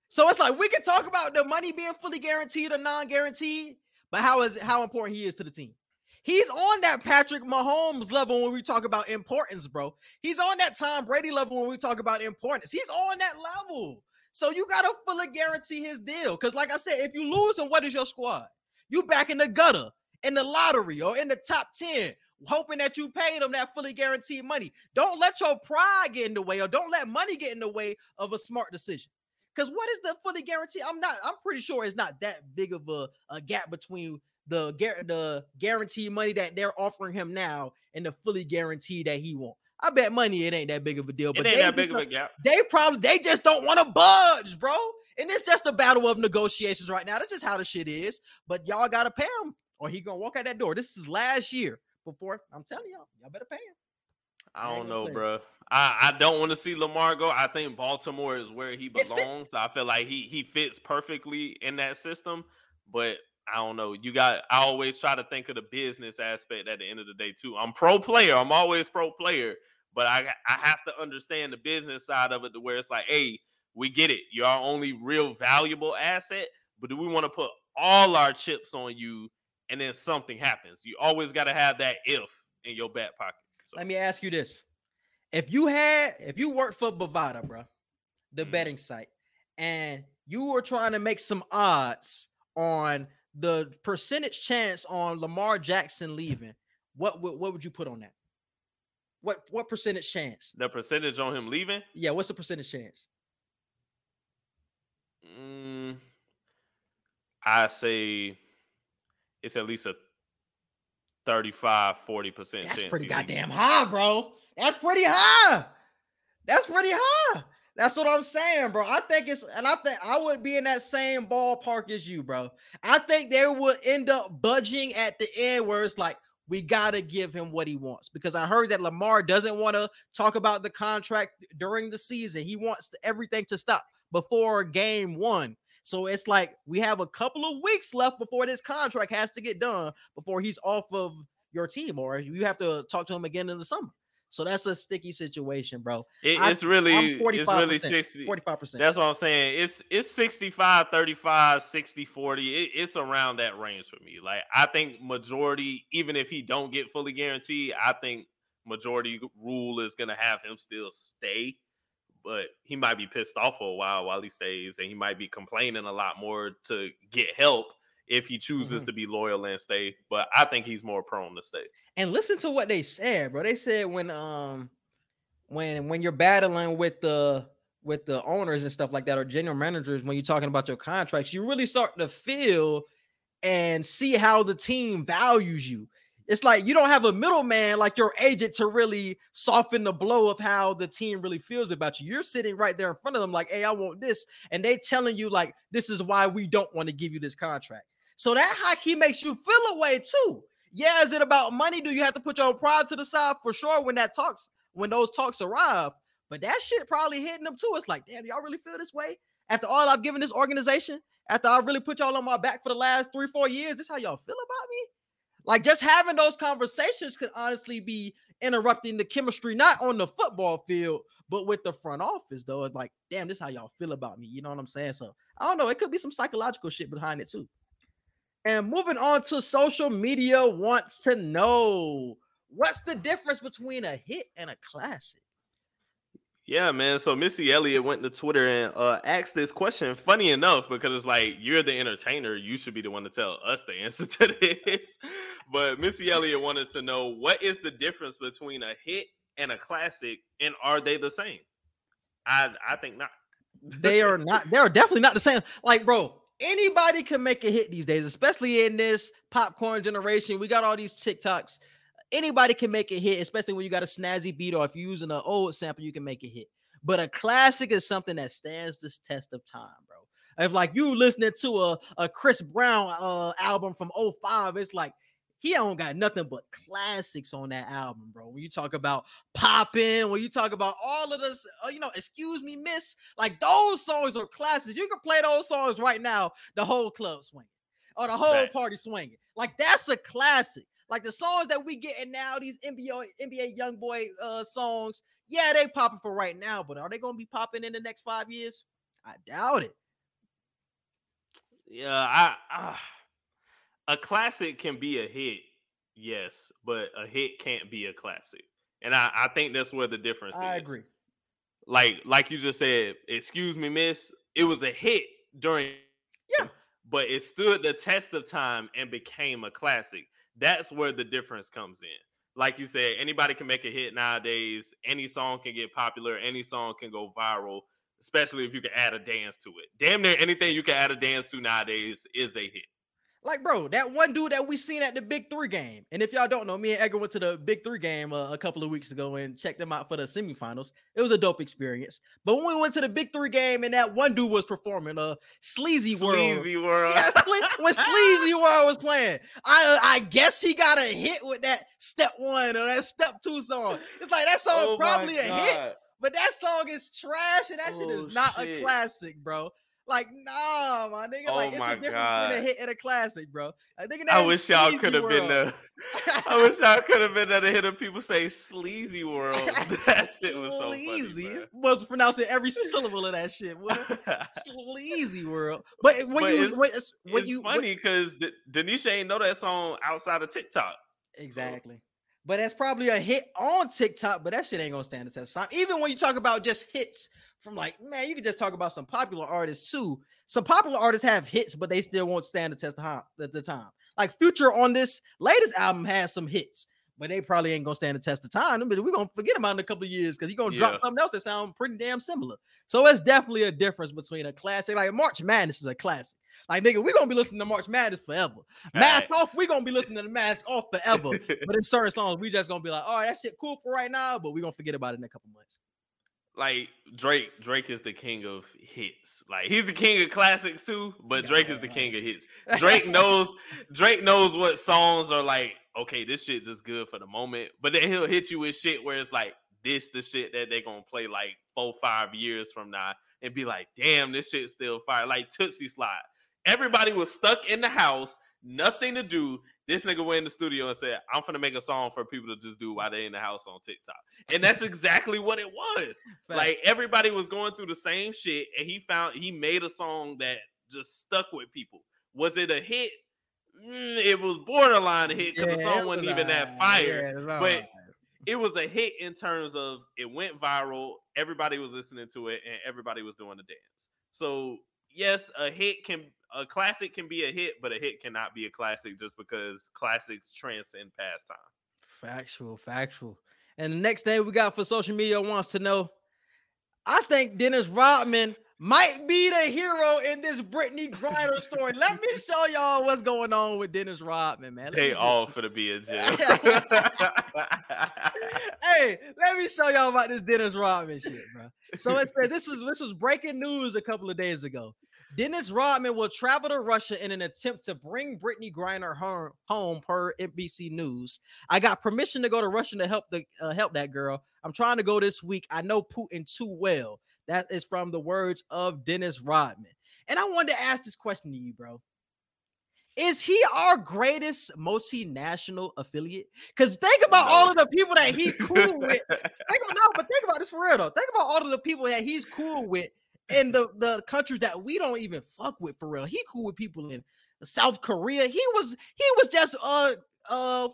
So it's like we can talk about the money being fully guaranteed or non-guaranteed, but how is it how important he is to the team? He's on that Patrick Mahomes level when we talk about importance, bro. He's on that Tom Brady level when we talk about importance. He's on that level. So you gotta fully guarantee his deal. Because, like I said, if you lose him, what is your squad? You back in the gutter, in the lottery, or in the top 10, hoping that you paid him that fully guaranteed money. Don't let your pride get in the way, or don't let money get in the way of a smart decision. Because what is the fully guarantee? I'm not, I'm pretty sure it's not that big of a, a gap between the the guaranteed money that they're offering him now and the fully guaranteed that he won't. I bet money it ain't that big of a deal. But it ain't that big of a. They probably they just don't want to budge, bro. And it's just a battle of negotiations right now. That's just how the shit is. But y'all gotta pay him, or he gonna walk out that door. This is last year before. I'm telling y'all, y'all better pay him. I don't know, bro. I, I don't want to see Lamar go. I think Baltimore is where he belongs. I feel like he he fits perfectly in that system. But I don't know. You got. I always try to think of the business aspect at the end of the day too. I'm pro player. I'm always pro player, but I I have to understand the business side of it to where it's like, hey, we get it. You're our only real valuable asset, but do we want to put all our chips on you and then something happens? You always got to have that if in your back pocket. So. Let me ask you this: If you had, if you worked for Bovada, bro, the mm-hmm. betting site, and you were trying to make some odds on the percentage chance on Lamar Jackson leaving, what what, what would you put on that? What what percentage chance? The percentage on him leaving? Yeah, what's the percentage chance? Mm, I say it's at least a 35 40% chance. That's pretty goddamn high, bro. That's pretty high. That's pretty high. That's what I'm saying, bro. I think it's, and I think I would be in that same ballpark as you, bro. I think they would end up budging at the end where it's like, we got to give him what he wants because I heard that Lamar doesn't want to talk about the contract during the season. He wants everything to stop before game one. So it's like we have a couple of weeks left before this contract has to get done before he's off of your team, or you have to talk to him again in the summer. So that's a sticky situation, bro. It, it's really it's really 60 45%. That's what I'm saying. It's it's 65 35 60 40. It, it's around that range for me. Like I think majority even if he don't get fully guaranteed, I think majority rule is going to have him still stay, but he might be pissed off for a while while he stays and he might be complaining a lot more to get help if he chooses mm-hmm. to be loyal and stay. But I think he's more prone to stay. And listen to what they said, bro. They said when um when when you're battling with the with the owners and stuff like that or general managers when you're talking about your contracts, you really start to feel and see how the team values you. It's like you don't have a middleman like your agent to really soften the blow of how the team really feels about you. You're sitting right there in front of them, like, hey, I want this. And they telling you, like, this is why we don't want to give you this contract. So that high key makes you feel a way too. Yeah, is it about money? Do you have to put your pride to the side for sure when that talks, when those talks arrive? But that shit probably hitting them too. It's like, damn, y'all really feel this way? After all I've given this organization, after I've really put y'all on my back for the last three, four years, this how y'all feel about me? Like just having those conversations could honestly be interrupting the chemistry, not on the football field, but with the front office, though. It's like, damn, this how y'all feel about me. You know what I'm saying? So I don't know. It could be some psychological shit behind it too. And moving on to social media wants to know what's the difference between a hit and a classic? Yeah, man. So Missy Elliott went to Twitter and uh, asked this question. Funny enough, because it's like you're the entertainer, you should be the one to tell us the answer to this. but Missy Elliott wanted to know what is the difference between a hit and a classic, and are they the same? I I think not. they are not. They are definitely not the same. Like, bro, anybody can make a hit these days, especially in this popcorn generation. We got all these TikToks. Anybody can make a hit, especially when you got a snazzy beat or if you're using an old sample, you can make a hit. But a classic is something that stands the test of time, bro. If like you listening to a, a Chris Brown uh, album from 05, it's like he don't got nothing but classics on that album, bro. When you talk about popping, when you talk about all of this, uh, you know, excuse me, miss, like those songs are classics. You can play those songs right now, the whole club swinging or the whole party swinging. Like that's a classic. Like the songs that we getting now, these NBA NBA YoungBoy uh, songs, yeah, they popping for right now, but are they gonna be popping in the next five years? I doubt it. Yeah, I. Uh a classic can be a hit, yes, but a hit can't be a classic. And I, I think that's where the difference I is. I agree. Like like you just said, excuse me, miss. It was a hit during yeah, but it stood the test of time and became a classic. That's where the difference comes in. Like you said, anybody can make a hit nowadays. Any song can get popular. Any song can go viral, especially if you can add a dance to it. Damn near anything you can add a dance to nowadays is a hit. Like, bro, that one dude that we seen at the Big Three game. And if y'all don't know, me and Edgar went to the Big Three game uh, a couple of weeks ago and checked them out for the semifinals. It was a dope experience. But when we went to the Big Three game and that one dude was performing, uh, Sleazy World. Sleazy World. Yeah, when Sleazy World was playing, I uh, I guess he got a hit with that step one or that step two song. It's like that song oh probably a hit, but that song is trash and that oh, shit is not shit. a classic, bro. Like, nah, my nigga. Oh like, it's a difference God. between a hit and a classic, bro. I, think I wish y'all could have been the. I wish y'all could have been there to hear the people say "sleazy world." that shit was so sleazy. Funny, was pronouncing every syllable of that shit. sleazy world. But when but you, it's, when, when it's you, funny because D- Denisha ain't know that song outside of TikTok. Exactly. So. But that's probably a hit on TikTok, but that shit ain't gonna stand the test of time. Even when you talk about just hits from like, man, you could just talk about some popular artists too. Some popular artists have hits, but they still won't stand the test of the time. Like Future on this latest album has some hits, but they probably ain't gonna stand the test of time. We're gonna forget about in a couple of years because he's gonna yeah. drop something else that sound pretty damn similar. So it's definitely a difference between a classic, like March Madness is a classic. Like nigga, we're gonna be listening to March Madness forever. Mask right. off, we're gonna be listening to the Mask off forever. but in certain songs, we just gonna be like, all right, that shit cool for right now, but we're gonna forget about it in a couple months like Drake, Drake is the king of hits. Like he's the king of classics too, but Drake is the king of hits. Drake knows Drake knows what songs are like, okay, this shit just good for the moment. But then he'll hit you with shit where it's like this the shit that they're gonna play like four, five years from now and be like, damn, this shit still fire. Like Toosie Slide. Everybody was stuck in the house, nothing to do. This nigga went in the studio and said, I'm gonna make a song for people to just do while they're in the house on TikTok. And that's exactly what it was. Like everybody was going through the same shit, and he found he made a song that just stuck with people. Was it a hit? Mm, it was borderline a hit because yeah, the song wasn't even that fire. Yeah, but it was a hit in terms of it went viral, everybody was listening to it, and everybody was doing the dance. So yes, a hit can a classic can be a hit, but a hit cannot be a classic just because classics transcend past time. Factual, factual. And the next thing we got for social media wants to know. I think Dennis Rodman might be the hero in this Brittney Griner story. Let me show y'all what's going on with Dennis Rodman, man. Let they all for the be in jail. hey, let me show y'all about this Dennis Rodman shit, bro. So it said this is this was breaking news a couple of days ago. Dennis Rodman will travel to Russia in an attempt to bring Brittney Griner home, home per NBC News. I got permission to go to Russia to help the uh, help that girl. I'm trying to go this week. I know Putin too well. That is from the words of Dennis Rodman. And I wanted to ask this question to you, bro. Is he our greatest multinational affiliate? Because think about all of the people that he cool with. think about no, but think about this for real though. Think about all of the people that he's cool with in the, the countries that we don't even fuck with for real. He cool with people in South Korea. He was he was just uh uh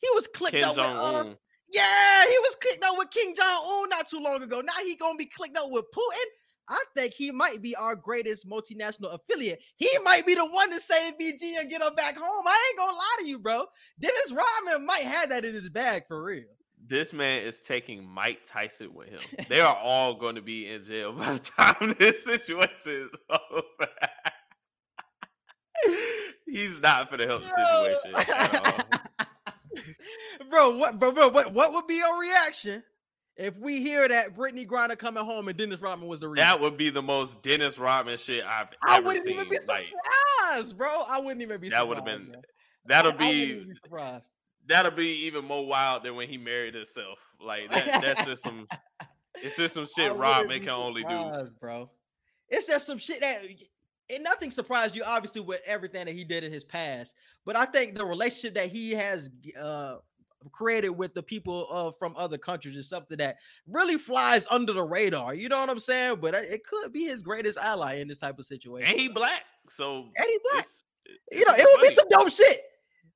he was clicked Kim up with uh, yeah, he was clicked up with Kim Jong Un not too long ago. Now he gonna be clicked up with Putin. I think he might be our greatest multinational affiliate. He might be the one to save BG and get him back home. I ain't gonna lie to you, bro. Dennis Rodman might have that in his bag for real. This man is taking Mike Tyson with him. they are all going to be in jail by the time this situation is over. He's not for the help the situation bro, what, bro, bro, what, what would be your reaction if we hear that Brittney Griner coming home and Dennis Rodman was the reason? That would be the most Dennis Rodman shit I've I ever wouldn't seen. even be surprised, like, bro. I wouldn't even be. That would have been. Man. That'll be. be surprised. That'll be even more wild than when he married himself. Like that, that's just some. It's just some shit Rodman can only do, bro. It's just some shit that and nothing surprised you, obviously, with everything that he did in his past. But I think the relationship that he has uh, created with the people uh, from other countries is something that really flies under the radar. You know what I'm saying? But it could be his greatest ally in this type of situation. And he black, so and he black. It's, it's you know, it would funny. be some dope shit.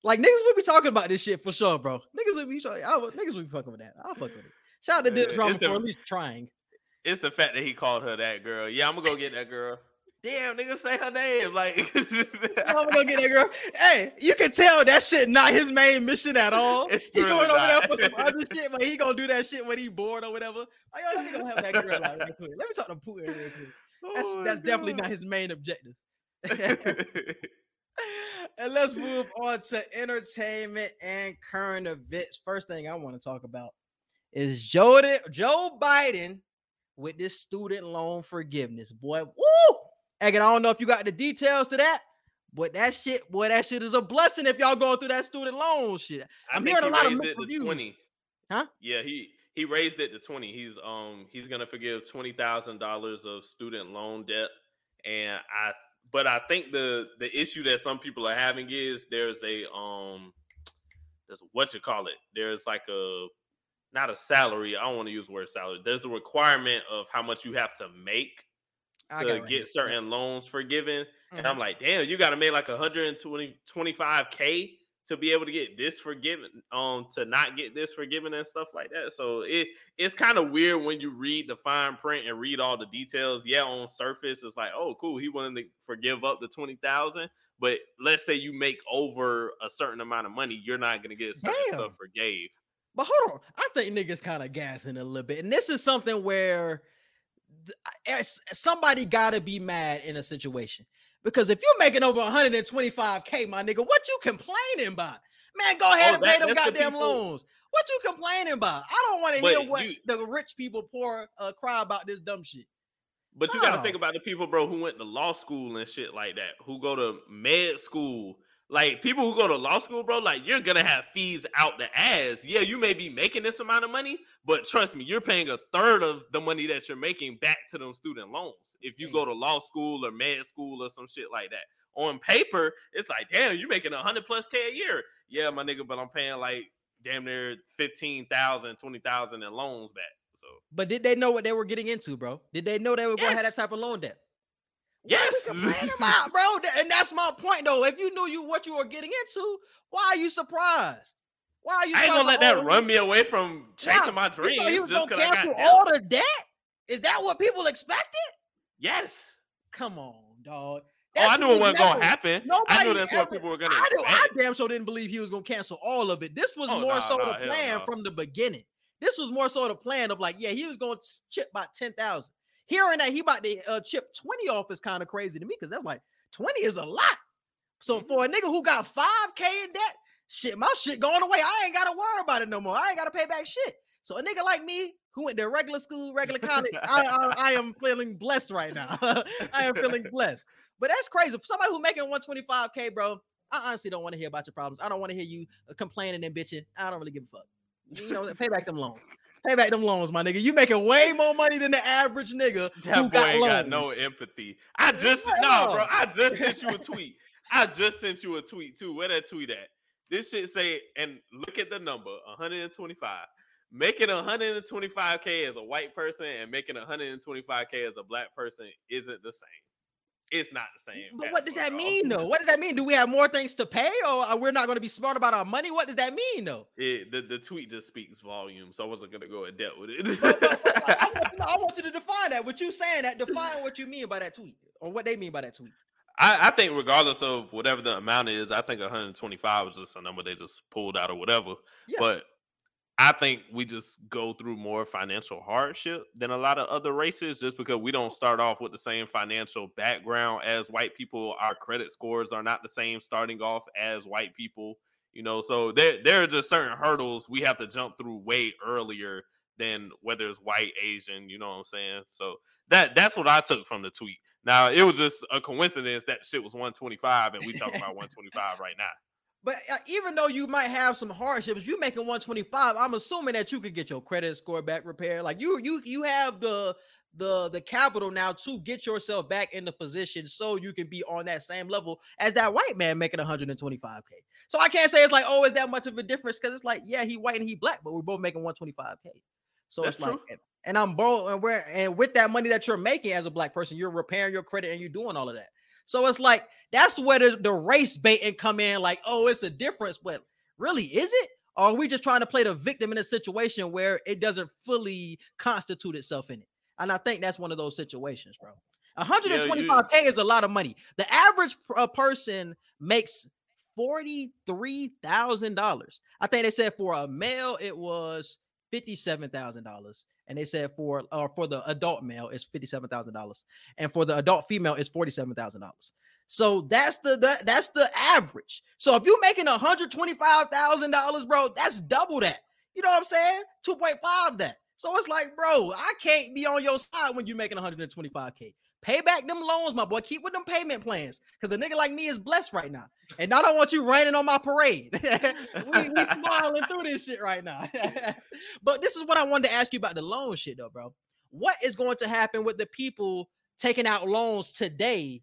Like niggas would be talking about this shit for sure, bro. Niggas would be sure. I would, niggas would be fucking with that. I'll fuck with it. Shout out to Dennis Rodman for at least trying. It's the fact that he called her that girl. Yeah, I'm gonna go get that girl. Damn, nigga, say her name. Like, I'm gonna go get that girl. Hey, you can tell that shit not his main mission at all. It's He's really going over there for some other shit, but he gonna do that shit when he bored or whatever. Oh, yo, let me go have that girl out real quick. Let me talk to Putin real quick. That's, oh that's definitely not his main objective. And let's move on to entertainment and current events. First thing I want to talk about is Joe, Joe Biden with this student loan forgiveness. Boy, woo! Again, I don't know if you got the details to that, but that shit, boy, that shit is a blessing if y'all going through that student loan shit. I'm hearing a lot of mixed reviews. 20. Huh? Yeah, he he raised it to 20. He's um he's gonna forgive twenty thousand dollars of student loan debt. And I but I think the the issue that some people are having is there's a um there's what you call it. There's like a not a salary. I don't want to use the word salary. There's a requirement of how much you have to make to get certain loans forgiven. Mm-hmm. And I'm like, damn, you got to make like 120, 25K to be able to get this forgiven, um, to not get this forgiven and stuff like that. So it it's kind of weird when you read the fine print and read all the details. Yeah, on surface, it's like, oh, cool, he wanted to forgive up to 20,000. But let's say you make over a certain amount of money, you're not gonna get certain damn. stuff forgave. But hold on, I think niggas kind of gassing a little bit, and this is something where somebody got to be mad in a situation because if you're making over 125k, my nigga, what you complaining about? Man, go ahead oh, and that, pay them goddamn the loans. What you complaining about? I don't want to hear what you, the rich people poor uh, cry about this dumb shit. But you no. got to think about the people, bro, who went to law school and shit like that, who go to med school like people who go to law school, bro, like you're gonna have fees out the ass. Yeah, you may be making this amount of money, but trust me, you're paying a third of the money that you're making back to them student loans if you mm. go to law school or med school or some shit like that. on paper, it's like, damn, you're making a hundred plus K a year. Yeah, my nigga, but I'm paying like damn near 15,000, 20,000 in loans back. So, but did they know what they were getting into, bro? Did they know they were going to have that type of loan debt? Yes, about, bro. And that's my point, though. If you knew you what you were getting into, why are you surprised? Why are you? I ain't gonna let that run me away from chasing my dreams. he was gonna cancel all the debt. Is that what people expected? Yes. Come on, dog. That's oh, I knew it wasn't gonna happen. Nobody I knew that's ever, what people were gonna. I, knew, I damn sure didn't believe he was gonna cancel all of it. This was oh, more nah, so nah, the plan nah. from the beginning. This was more so the plan of like, yeah, he was gonna chip about ten thousand. Hearing that he about to uh, chip twenty off is kind of crazy to me because that's like twenty is a lot. So mm-hmm. for a nigga who got five k in debt, shit, my shit going away. I ain't gotta worry about it no more. I ain't gotta pay back shit. So a nigga like me who went to regular school, regular college, I, I, I am feeling blessed right now. I am feeling blessed. But that's crazy. Somebody who making 125k, bro. I honestly don't want to hear about your problems. I don't want to hear you uh, complaining and bitching. I don't really give a fuck. You know, pay back them loans. Pay back them loans, my nigga. You making way more money than the average nigga that who got, got no empathy. I just no, bro. I just sent you a tweet. I just sent you a tweet too. Where that tweet at? This shit say, and look at the number, 125. Making 125k as a white person and making 125k as a black person isn't the same it's not the same. But what does that mean, though? What does that mean? Do we have more things to pay, or uh, we're not going to be smart about our money? What does that mean, though? It, the the tweet just speaks volume, so I wasn't going to go in depth with it. but, but, but, I, want, no, I, want, you to define that. What you saying that define what you mean by that tweet, or what they mean by that tweet. I, I think regardless of whatever the amount is, I think 125 is just a number they just pulled out or whatever. Yeah. But I think we just go through more financial hardship than a lot of other races just because we don't start off with the same financial background as white people. Our credit scores are not the same starting off as white people, you know. So there, there are just certain hurdles we have to jump through way earlier than whether it's white, Asian, you know what I'm saying? So that that's what I took from the tweet. Now it was just a coincidence that shit was 125 and we talking about 125 right now. But uh, even though you might have some hardships, you're making 125, I'm assuming that you could get your credit score back repaired. Like you, you, you have the the the capital now to get yourself back in the position so you can be on that same level as that white man making 125k. So I can't say it's like, oh, is that much of a difference? Because it's like, yeah, he white and he black, but we're both making 125k. So That's it's true. like, and I'm both, and we're and with that money that you're making as a black person, you're repairing your credit and you're doing all of that. So it's like that's where the, the race baiting come in, like, oh, it's a difference, but really, is it? Or are we just trying to play the victim in a situation where it doesn't fully constitute itself in it? And I think that's one of those situations, bro. 125k yeah, is a lot of money. The average uh, person makes $43,000. I think they said for a male it was $57,000 and they said for uh, for the adult male it's fifty seven thousand dollars, and for the adult female it's forty seven thousand dollars. So that's the, the that's the average. So if you're making one hundred twenty five thousand dollars, bro, that's double that. You know what I'm saying? Two point five that. So it's like, bro, I can't be on your side when you're making 125k. Pay back them loans, my boy. Keep with them payment plans. Because a nigga like me is blessed right now. And I don't want you raining on my parade. we, we smiling through this shit right now. but this is what I wanted to ask you about the loan shit, though, bro. What is going to happen with the people taking out loans today?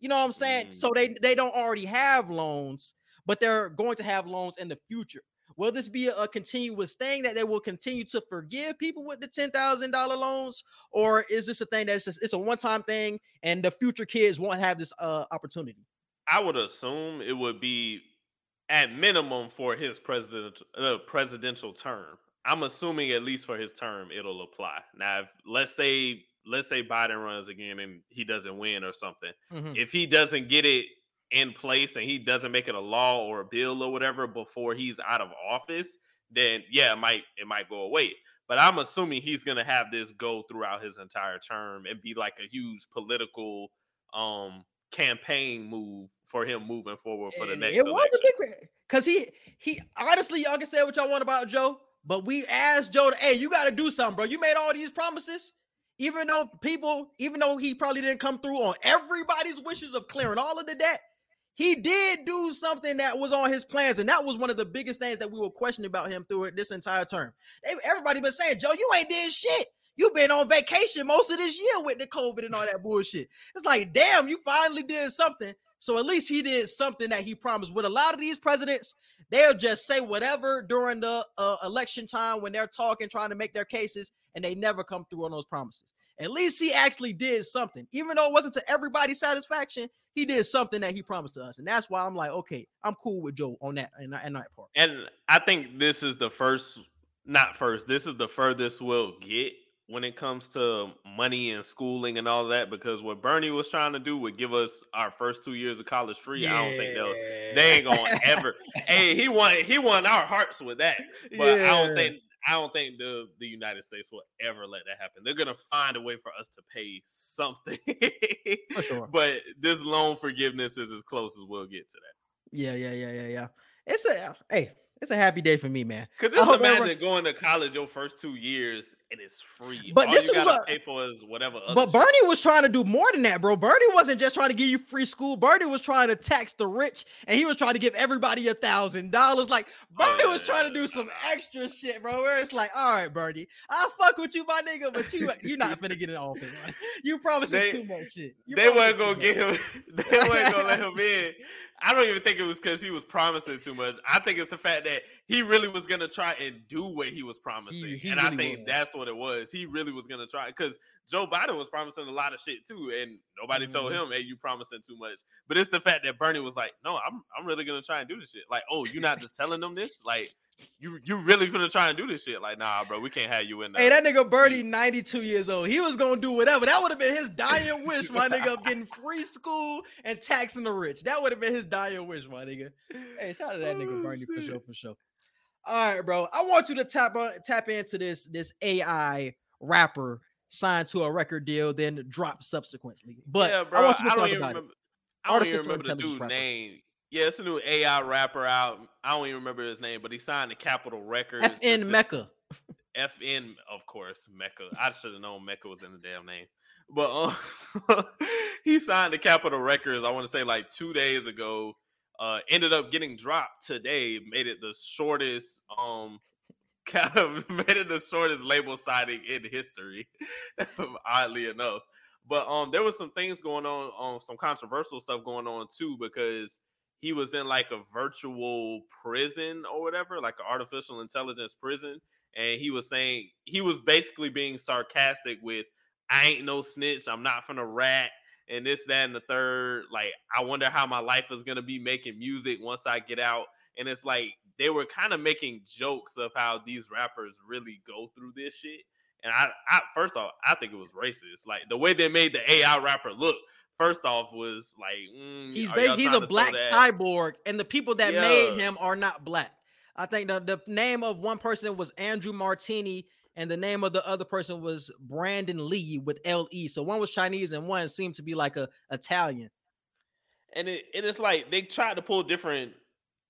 You know what I'm saying? Mm. So they, they don't already have loans, but they're going to have loans in the future. Will this be a, continuous thing that they will continue to forgive people with the ten thousand dollar loans, or is this a thing that's just it's a one time thing and the future kids won't have this uh, opportunity? I would assume it would be at minimum for his president uh, presidential term. I'm assuming at least for his term it'll apply. Now, if, let's say let's say Biden runs again and he doesn't win or something. Mm-hmm. If he doesn't get it in place and he doesn't make it a law or a bill or whatever before he's out of office, then yeah, it might it might go away. But I'm assuming he's gonna have this go throughout his entire term and be like a huge political um campaign move for him moving forward for the next. It election. was a big because he he honestly y'all can say what y'all want about Joe, but we asked Joe to hey, you got to do something, bro. You made all these promises. Even though people, even though he probably didn't come through on everybody's wishes of clearing all of the debt, he did do something that was on his plans, and that was one of the biggest things that we were questioning about him through this entire term. Everybody been saying, Joe, you ain't did shit. You've been on vacation most of this year with the COVID and all that bullshit. It's like, damn, you finally did something. So at least he did something that he promised. With a lot of these presidents, they'll just say whatever during the uh, election time when they're talking, trying to make their cases, and they never come through on those promises. At least he actually did something, even though it wasn't to everybody's satisfaction. He did something that he promised to us, and that's why I'm like, okay, I'm cool with Joe on that and, and that part. And I think this is the first, not first. This is the furthest we'll get when it comes to money and schooling and all that because what Bernie was trying to do would give us our first two years of college free. Yeah. I don't think they'll they ain't gonna ever. hey, he won he won our hearts with that, but yeah. I don't think I don't think the the United States will ever let that happen. They're gonna find a way for us to pay something. sure. But this loan forgiveness is as close as we'll get to that. Yeah, yeah, yeah, yeah, yeah. It's a hey, it's a happy day for me, man. Cause just imagine going to college your first two years and it's free. But All this you is what pay for is whatever. But Bernie was trying to do more than that, bro. Bernie wasn't just trying to give you free school. Bernie was trying to tax the rich, and he was trying to give everybody a thousand dollars. Like oh, Bernie was trying to do some extra shit, bro. Where it's like, all right, Bernie, I'll fuck with you, my nigga, but you you're not gonna get in office. Man. You promising they, too much shit. You they weren't gonna get him. They weren't gonna let him in. I don't even think it was because he was promising too much. I think it's the fact that he really was gonna try and do what he was promising, he, he and really I think was. that's what it was. He really was gonna try because Joe Biden was promising a lot of shit too, and nobody mm-hmm. told him, "Hey, you promising too much." But it's the fact that Bernie was like, "No, I'm I'm really gonna try and do this shit." Like, oh, you're not just telling them this, like. You you really gonna try and do this shit? Like, nah, bro, we can't have you in there. Hey, that nigga Bernie, 92 years old. He was gonna do whatever. That would have been his dying wish, my nigga, of getting free school and taxing the rich. That would have been his dying wish, my nigga. Hey, shout out to that oh, nigga Bernie shit. for sure, for sure. All right, bro. I want you to tap on tap into this this AI rapper signed to a record deal, then drop subsequently. But yeah, bro, I want you to I talk about remember, it. I don't even remember the dude's rapper. name. Yeah, it's a new AI rapper out. I don't even remember his name, but he signed to Capitol Records. FN Meka. FN, of course, Mecca. I should have known Mecca was in the damn name. But um, he signed to Capitol Records, I want to say like two days ago. Uh, ended up getting dropped today, made it the shortest um kind of made it the shortest label signing in history, oddly enough. But um, there was some things going on, on um, some controversial stuff going on too, because he was in like a virtual prison or whatever, like an artificial intelligence prison, and he was saying he was basically being sarcastic with, "I ain't no snitch, I'm not from a rat." And this, that, and the third. Like, I wonder how my life is gonna be making music once I get out. And it's like they were kind of making jokes of how these rappers really go through this shit. And I, I first off, I think it was racist. Like the way they made the AI rapper look. First off, was like mm, he's he's a black cyborg, and the people that yeah. made him are not black. I think the, the name of one person was Andrew Martini, and the name of the other person was Brandon Le with L E. So one was Chinese, and one seemed to be like a Italian. And it, and it's like they tried to pull different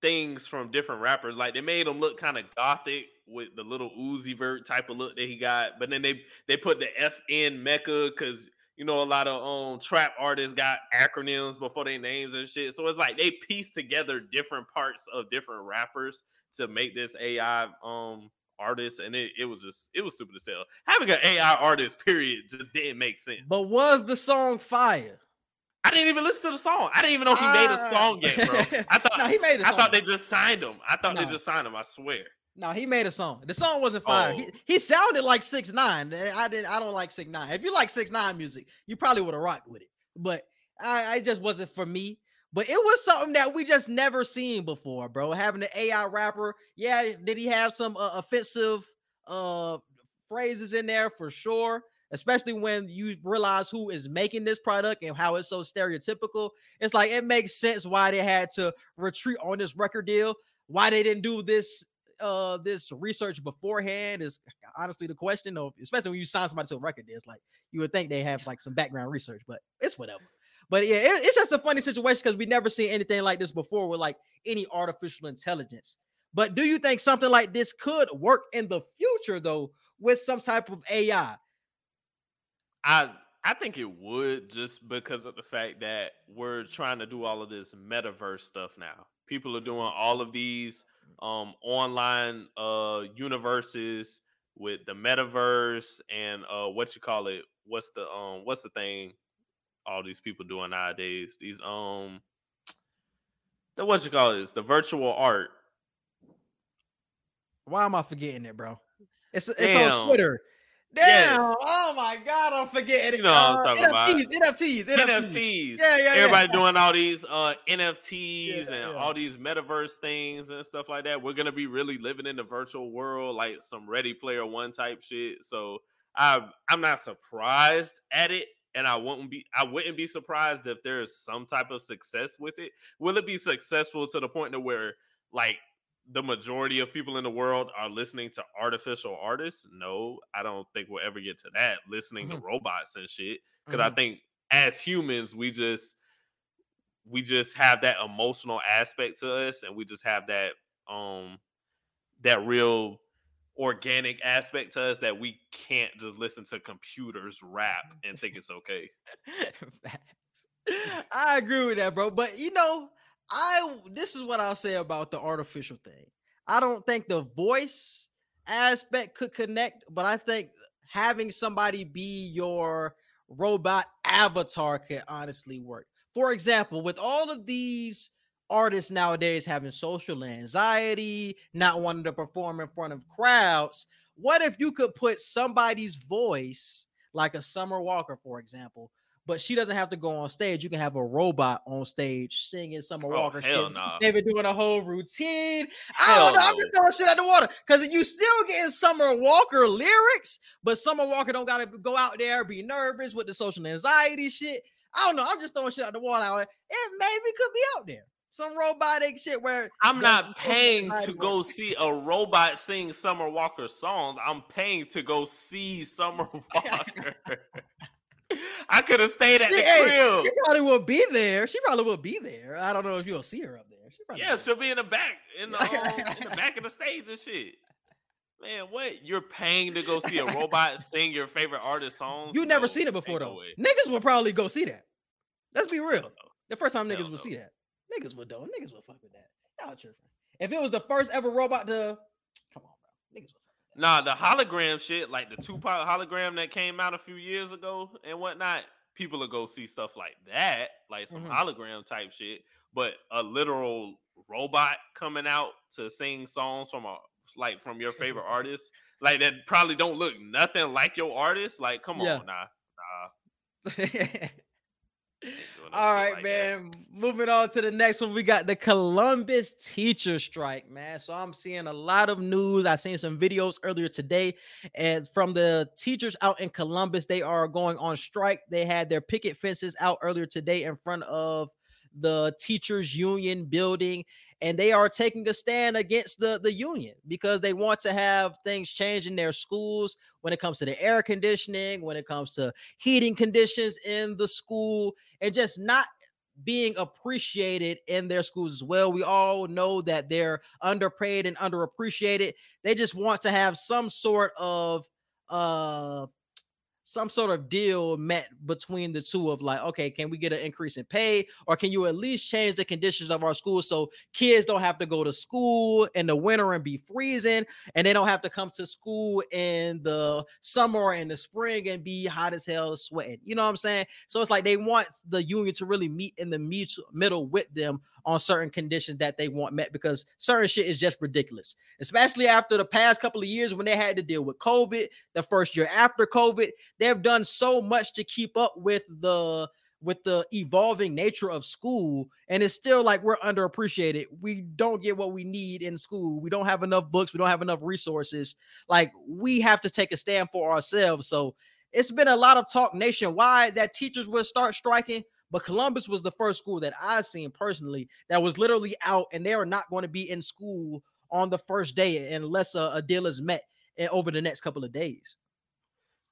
things from different rappers. Like they made him look kind of gothic with the Lil Uzi Vert type of look that he got, but then they they put the FN Meka because you know a lot of um trap artists got acronyms before their names and shit. So it's like they piece together different parts of different rappers to make this AI um artist, and it, it was just it was stupid to sell. Having an AI artist, period, just didn't make sense. But was the song fire? I didn't even listen to the song. I didn't even know he uh, made a song yet, bro. I thought no, he made a song. I thought they just signed him. I thought no. they just signed him. I swear. No, he made a song. The song wasn't fire. Oh. He, he sounded like six nine. I didn't. I don't like six nine. If you like six nine music, you probably would have rocked with it. But I, I just wasn't for me. But it was something that we just never seen before, bro. Having an AI rapper. Yeah, did he have some uh, offensive uh phrases in there for sure? especially when you realize who is making this product and how it's so stereotypical. It's like it makes sense why they had to retreat on this record deal. Why they didn't do this uh this research beforehand is honestly the question especially when you sign somebody to a record deal. It's like you would think they have like some background research, but it's whatever. But yeah, it, it's just a funny situation because we never seen anything like this before with like any artificial intelligence. But do you think something like this could work in the future though with some type of AI? I I think it would just because of the fact that we're trying to do all of this metaverse stuff now. People are doing all of these um online uh universes with the metaverse and uh what you call it what's the um what's the thing all these people doing nowadays these um the what you call this, the virtual art. Why am I forgetting it, bro? It's it's Damn. on Twitter. Damn! Yes. Oh my god, I'm forgetting. You know uh, I'm uh, talking NFTs, about. NFTs, NFTs, NFTs. Yeah, yeah. Everybody yeah. doing all these uh, NFTs yeah, and yeah. all these metaverse things and stuff like that. We're gonna be really living in the virtual world, like some Ready Player One type shit. So I I'm not surprised at it, and I wouldn't be I wouldn't be surprised if there is some type of success with it. Will it be successful to the point to where like the majority of people in the world are listening to artificial artists. No, I don't think we'll ever get to that. Listening mm-hmm. to robots and shit, because mm-hmm. I think as humans, we just we just have that emotional aspect to us, and we just have that um that real organic aspect to us that we can't just listen to computers rap mm. and think it's okay. I agree with that, bro. But you know, I this is what I'll say about the artificial thing. I don't think the voice aspect could connect, but I think having somebody be your robot avatar could honestly work. For example, with all of these artists nowadays having social anxiety, not wanting to perform in front of crowds, what if you could put somebody's voice, like a Summer Walker, for example, but she doesn't have to go on stage. You can have a robot on stage singing Summer oh, Walker. Hell nah. They've been doing a whole routine. I don't know. No. I'm just throwing shit out the water because you still getting Summer Walker lyrics, but Summer Walker don't gotta go out there be nervous with the social anxiety shit. I don't know. I'm just throwing shit out the water. It maybe could be out there. Some robotic shit where I'm not paying to go see a robot sing Summer Walker song. I'm paying to go see Summer Walker. I could have stayed at the hey, crib. She probably will be there. She probably will be there. I don't know if you'll see her up there. She yeah, she'll be in the back, in the, um, in the back of the stage and shit. Man, what? You're paying to go see a robot sing your favorite artist songs? You no, never seen it before though. Niggas will probably go see that. Let's be real. The first time niggas will see that. Niggas would though. Niggas will fuck with that. Y'all tripping. If it was the first ever robot to come on, bro. Niggas would Nah, the hologram shit, like the Tupac hologram that came out a few years ago and whatnot, people will go see stuff like that, like some mm-hmm. hologram type shit. But a literal robot coming out to sing songs from a like from your favorite artist, like that probably don't look nothing like your artist. Like, come yeah. on, nah, nah. All right, like man. That. Moving on to the next one, we got the Columbus teacher strike, man. So I'm seeing a lot of news. I seen some videos earlier today, and from the teachers out in Columbus, they are going on strike. They had their picket fences out earlier today in front of the teachers union building and they are taking a stand against the the union because they want to have things change in their schools when it comes to the air conditioning when it comes to heating conditions in the school and just not being appreciated in their schools as well. We all know that they're underpaid and underappreciated. They just want to have some sort of uh some sort of deal met between the two of like, okay, can we get an increase in pay or can you at least change the conditions of our school so kids don't have to go to school in the winter and be freezing and they don't have to come to school in the summer or in the spring and be hot as hell sweating. You know what I'm saying? So it's like they want the union to really meet in the middle with them on certain conditions that they want met because certain shit is just ridiculous, especially after the past couple of years when they had to deal with COVID, the first year after COVID. They've done so much to keep up with the with the evolving nature of school and it's still like we're underappreciated. We don't get what we need in school. We don't have enough books. We don't have enough resources. Like we have to take a stand for ourselves. So it's been a lot of talk nationwide that teachers will start striking but Columbus was the first school that I've seen personally that was literally out and they are not going to be in school on the first day unless a, a deal is met eh, over the next couple of days.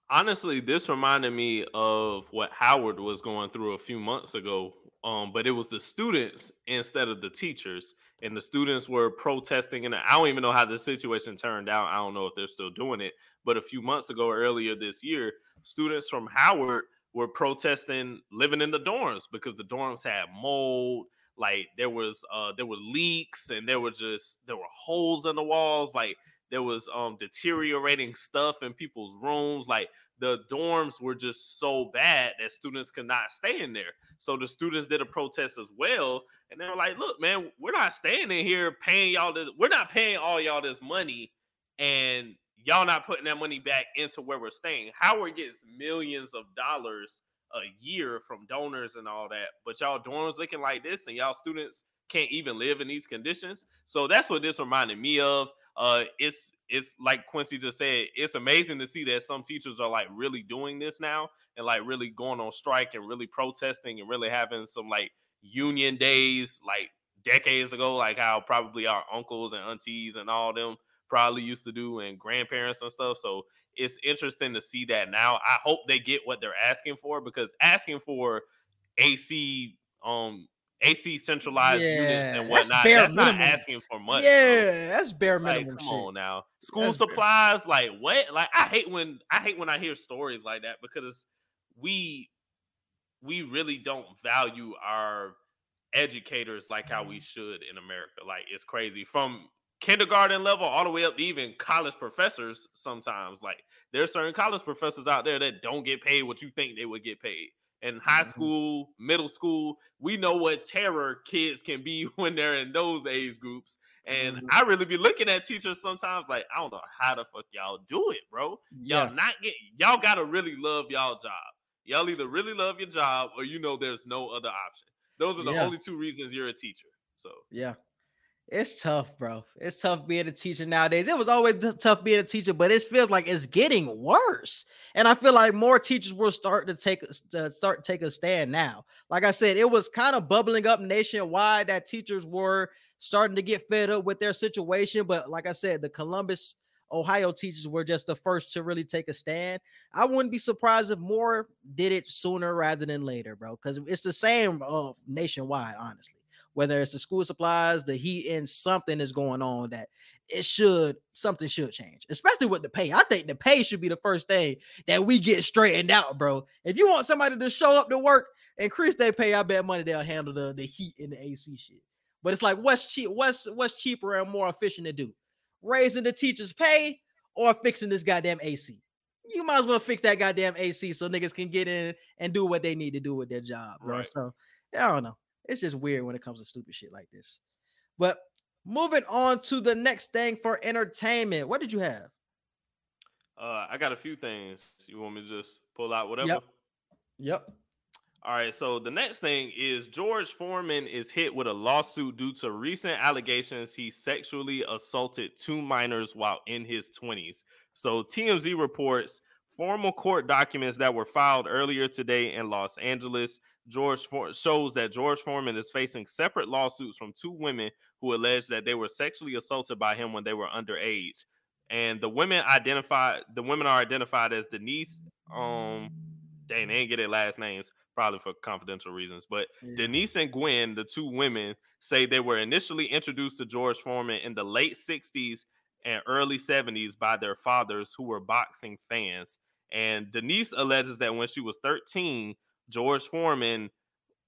Honestly, this reminded me of what Howard was going through a few months ago. Um, but it was the students instead of the teachers, and the students were protesting. And I don't even know how the situation turned out. I don't know if they're still doing it. But a few months ago, earlier this year, students from Howard were protesting living in the dorms because the dorms had mold like there was uh there were leaks and there were just there were holes in the walls like There was um deteriorating stuff in people's rooms. Like the dorms were just so bad that students could not stay in there. So the students did a protest as well. And they were like, look, man, we're not staying in here paying y'all this. We're not paying all y'all this money and y'all not putting that money back into where we're staying. Howard gets millions of dollars a year from donors and all that, but y'all dorms looking like this and y'all students can't even live in these conditions. So that's what this reminded me of. Uh, it's it's like Quincy just said, it's amazing to see that some teachers are like really doing this now and like really going on strike and really protesting and really having some like union days like decades ago, like how probably our uncles and aunties and all them probably used to do and grandparents and stuff. So it's interesting to see that now. I hope they get what they're asking for because asking for AC um AC centralized yeah, units and whatnot. That's, that's not asking for much. Yeah, bro. that's bare minimum. Like, come shit. on now. School that's supplies, bare. like what? Like I hate when I hate when I hear stories like that because we we really don't value our educators like how we should in America. Like it's crazy. From kindergarten level all the way up to even college professors sometimes. Like there's certain college professors out there that don't get paid what you think they would get paid in high mm-hmm. school, middle school, we know what terror kids can be when they're in those age groups. And mm-hmm. I really be looking at teachers sometimes like, I don't know how the fuck y'all do it, bro. Y'all yeah. not get y'all gotta really love y'all job. Y'all either really love your job or you know there's no other option. Those are the yeah. only two reasons you're a teacher. So yeah, it's tough, bro. It's tough being a teacher nowadays. It was always tough being a teacher, but it feels like it's getting worse. And I feel like more teachers will start to take to start take a stand now. Like I said, it was kind of bubbling up nationwide that teachers were starting to get fed up with their situation. But like I said, the Columbus, Ohio teachers were just the first to really take a stand. I wouldn't be surprised if more did it sooner rather than later, bro, because it's the same uh, nationwide, honestly whether it's the school supplies, the heat, and something is going on that it should something should change, especially with the pay. I think the pay should be the first thing that we get straightened out, bro. If you want somebody to show up to work, increase their pay. I bet money they'll handle the, the heat and the AC shit. But it's like what's cheap, what's what's cheaper and more efficient to do? Raising the teachers' pay or fixing this goddamn AC? You might as well fix that goddamn AC so niggas can get in and do what they need to do with their job, bro. Right. So I don't know it's just weird when it comes to stupid shit like this. But moving on to the next thing for entertainment. What did you have? Uh, I got a few things. You want me to just pull out whatever? Yep. Yep. All right. So the next thing is George Foreman is hit with a lawsuit due to recent allegations he sexually assaulted two minors while in his 20s. So TMZ reports formal court documents that were filed earlier today in Los Angeles George For- shows that George Foreman is facing separate lawsuits from two women who allege that they were sexually assaulted by him when they were underage. And the women identified the women are identified as Denise. Um, dang, they didn't get their last names, probably for confidential reasons. But yeah. Denise and Gwen, the two women, say they were initially introduced to George Foreman in the late 60s and early 70s by their fathers who were boxing fans. And Denise alleges that when she was 13, George Foreman,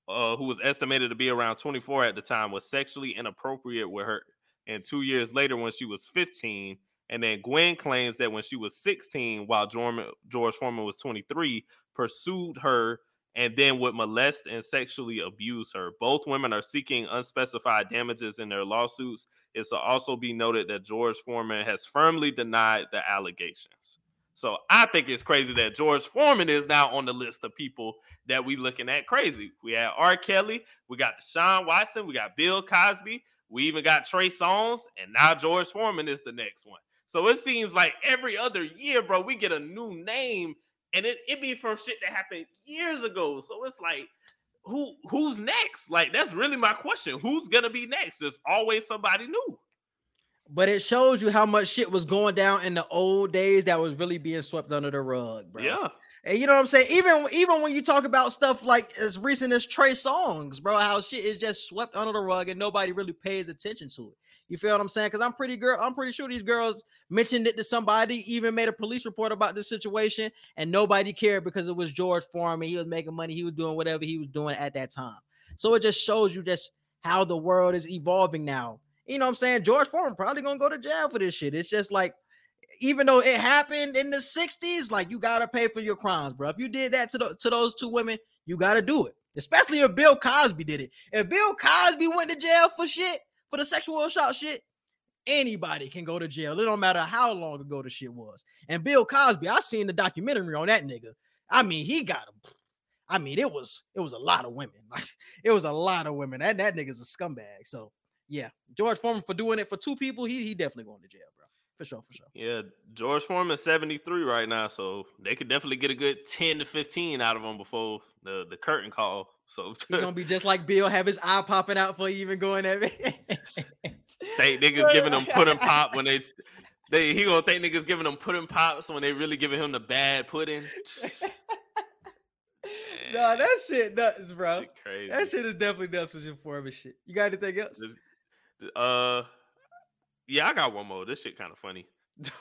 uh, who was estimated to be around 24 at the time, was sexually inappropriate with her. And two years later, when she was 15, and then Gwen claims that when she was 16, while George Foreman was 23, pursued her and then would molest and sexually abuse her. Both women are seeking unspecified damages in their lawsuits. It's also be noted that George Foreman has firmly denied the allegations. So I think it's crazy that George Foreman is now on the list of people that we looking at crazy. We had R. Kelly, we got Deshaun Watson, we got Bill Cosby, we even got Trey Songz, and now George Foreman is the next one. So it seems like every other year, bro, we get a new name, and it, it be from shit that happened years ago. So it's like, who who's next? Like that's really my question. Who's gonna be next? There's always somebody new but it shows you how much shit was going down in the old days that was really being swept under the rug, bro. Yeah. And you know what I'm saying? Even even when you talk about stuff like as recent as Trey Songz, bro, how shit is just swept under the rug and nobody really pays attention to it. You feel what I'm saying? Because I'm pretty girl, I'm pretty sure these girls mentioned it to somebody, even made a police report about this situation, and nobody cared because it was George Foreman. He was making money, he was doing whatever he was doing at that time. So it just shows you just how the world is evolving now you know what I'm saying? George Foreman probably gonna go to jail for this shit. It's just like, even though it happened in the 60s, like you gotta pay for your crimes, bro. If you did that to the, to those two women, you gotta do it. Especially if Bill Cosby did it. If Bill Cosby went to jail for shit, for the sexual assault shit, anybody can go to jail. It don't matter how long ago the shit was. And Bill Cosby, I seen the documentary on that nigga. I mean, he got him. I mean, it was it was a lot of women. Like it was a lot of women. That that nigga's a scumbag. So yeah, George Foreman for doing it for two people, he he definitely going to jail, bro. For sure, for sure. Yeah, George Foreman 73 right now, so they could definitely get a good 10 to 15 out of him before the, the curtain call. So he's gonna be just like Bill, have his eye popping out for even going at me. they niggas giving them pudding pop when they they he gonna think niggas giving them pudding pops when they really giving him the bad pudding. no, that shit nuts, bro. Crazy. That shit is definitely nuts with your Foreman shit. You got anything else? Uh, yeah, I got one more. This shit kind of funny.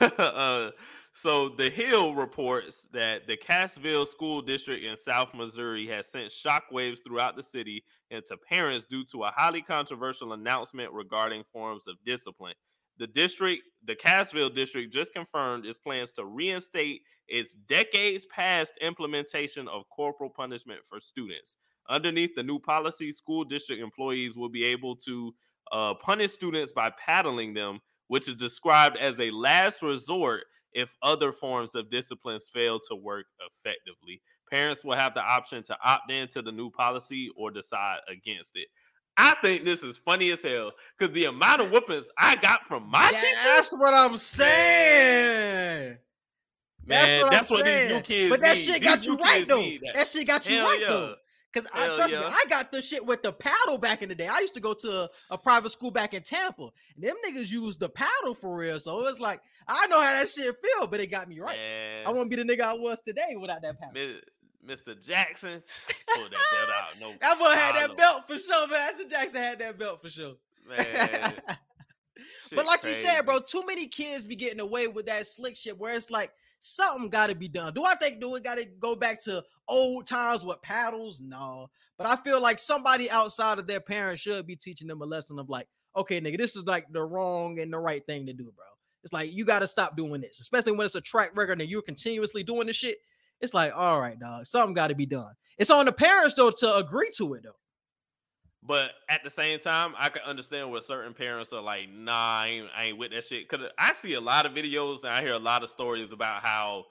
uh, so the Hill reports that the Cassville School District in South Missouri has sent shockwaves throughout the city and to parents due to a highly controversial announcement regarding forms of discipline. The district, the Cassville district, just confirmed its plans to reinstate its decades past implementation of corporal punishment for students. Underneath the new policy, school district employees will be able to uh, punish students by paddling them, which is described as a last resort if other forms of disciplines fail to work effectively. Parents will have the option to opt into the new policy or decide against it. I think this is funny as hell because the amount of whoopings I got from my yeah, teacher. That's what I'm saying. Man, that's what, that's what these new kids. But that need. shit got these you right though. That. that. shit got you hell right yeah. though. Cause I trust yeah. me, I got the shit with the paddle back in the day. I used to go to a, a, private school back in Tampa, and them niggas used the paddle for real. So it's like I know how that shit feel, but it got me right. Man. I won't be the nigga I was today without that paddle. Mr. Jackson, pull that belt out. No, that boy had that belt for sure, man. Mr. Jackson had that belt for sure. Man. but like crazy. you said, bro, too many kids be getting away with that slick shit where it's like something got to be done. Do I think do we got to go back to old times with paddles? No, but I feel like somebody outside of their parents should be teaching them a lesson of like, okay, nigga, this is like the wrong and the right thing to do, bro. It's like you got to stop doing this, especially when it's a track record and you're continuously doing this shit. It's like, all right, dog, something got to be done. It's on the parents though to agree to it though. But at the same time, I can understand where certain parents are like, nah, I ain't, I ain't with that shit. Cause I see a lot of videos and I hear a lot of stories about how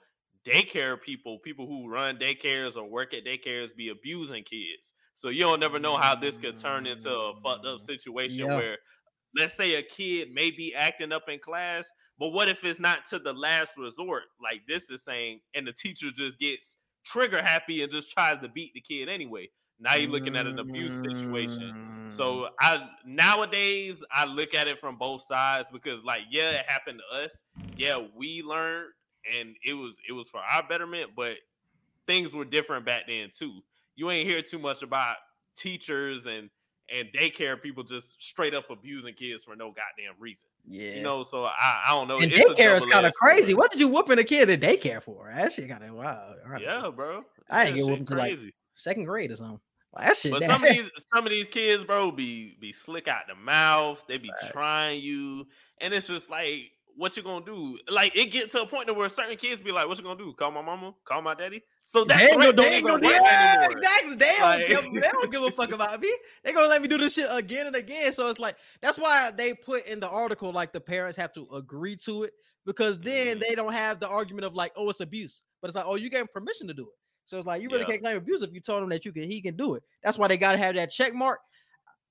daycare people, people who run daycares or work at daycares, be abusing kids. So you don't never know how this could turn into a fucked up situation where let's say a kid may be acting up in class, but what if it's not to the last resort? Like this is saying, and the teacher just gets trigger happy and just tries to beat the kid anyway. Now you're looking at an abuse situation. So mm. I nowadays I look at it from both sides because like yeah, it happened to us. Yeah, we learned and it was it was for our betterment, but things were different back then too. You ain't hear too much about teachers and and daycare people just straight up abusing kids for no goddamn reason. Yeah, you know. So I, I don't know. And it's daycare is kind of crazy. What did you whooping a kid at daycare for? That shit kind of wild. Yeah, bro. I didn't get whooping to like second grade or something. Well, that shit. But some of these some of these kids, bro, be be slick out the mouth. They be trying you, and it's just like, what you gonna do? Like it get to a point where certain kids be like, "What you gonna do? Call my mama? Call my daddy?" So that they don't, they even work yeah, anymore. Exactly. They don't, give, they don't give a fuck about me. They gonna let me do this shit again and again. So it's like that's why they put in the article like the parents have to agree to it because then mm. they don't have the argument of like, oh, it's abuse. But it's like, oh, you gave permission to do it. So it's like you really yeah. can't claim abuse if you told him that you can he can do it. That's why they gotta have that check mark.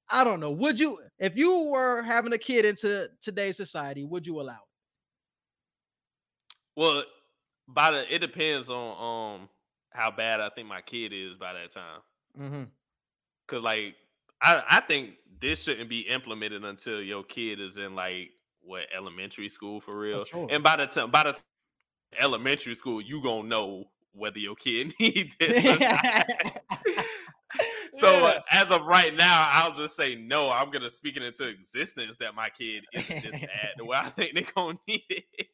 I don't know. Would you if you were having a kid into today's society, would you allow it? Well, by the it depends on um how bad I think my kid is by that time. Mm-hmm. Cause like I I think this shouldn't be implemented until your kid is in like what elementary school for real. Sure. And by the time by the time elementary school, you gonna know whether your kid needs this. so yeah. Uh, as of right now, I'll just say no. I'm gonna speak it into existence that my kid isn't this bad the way I think they're gonna need it.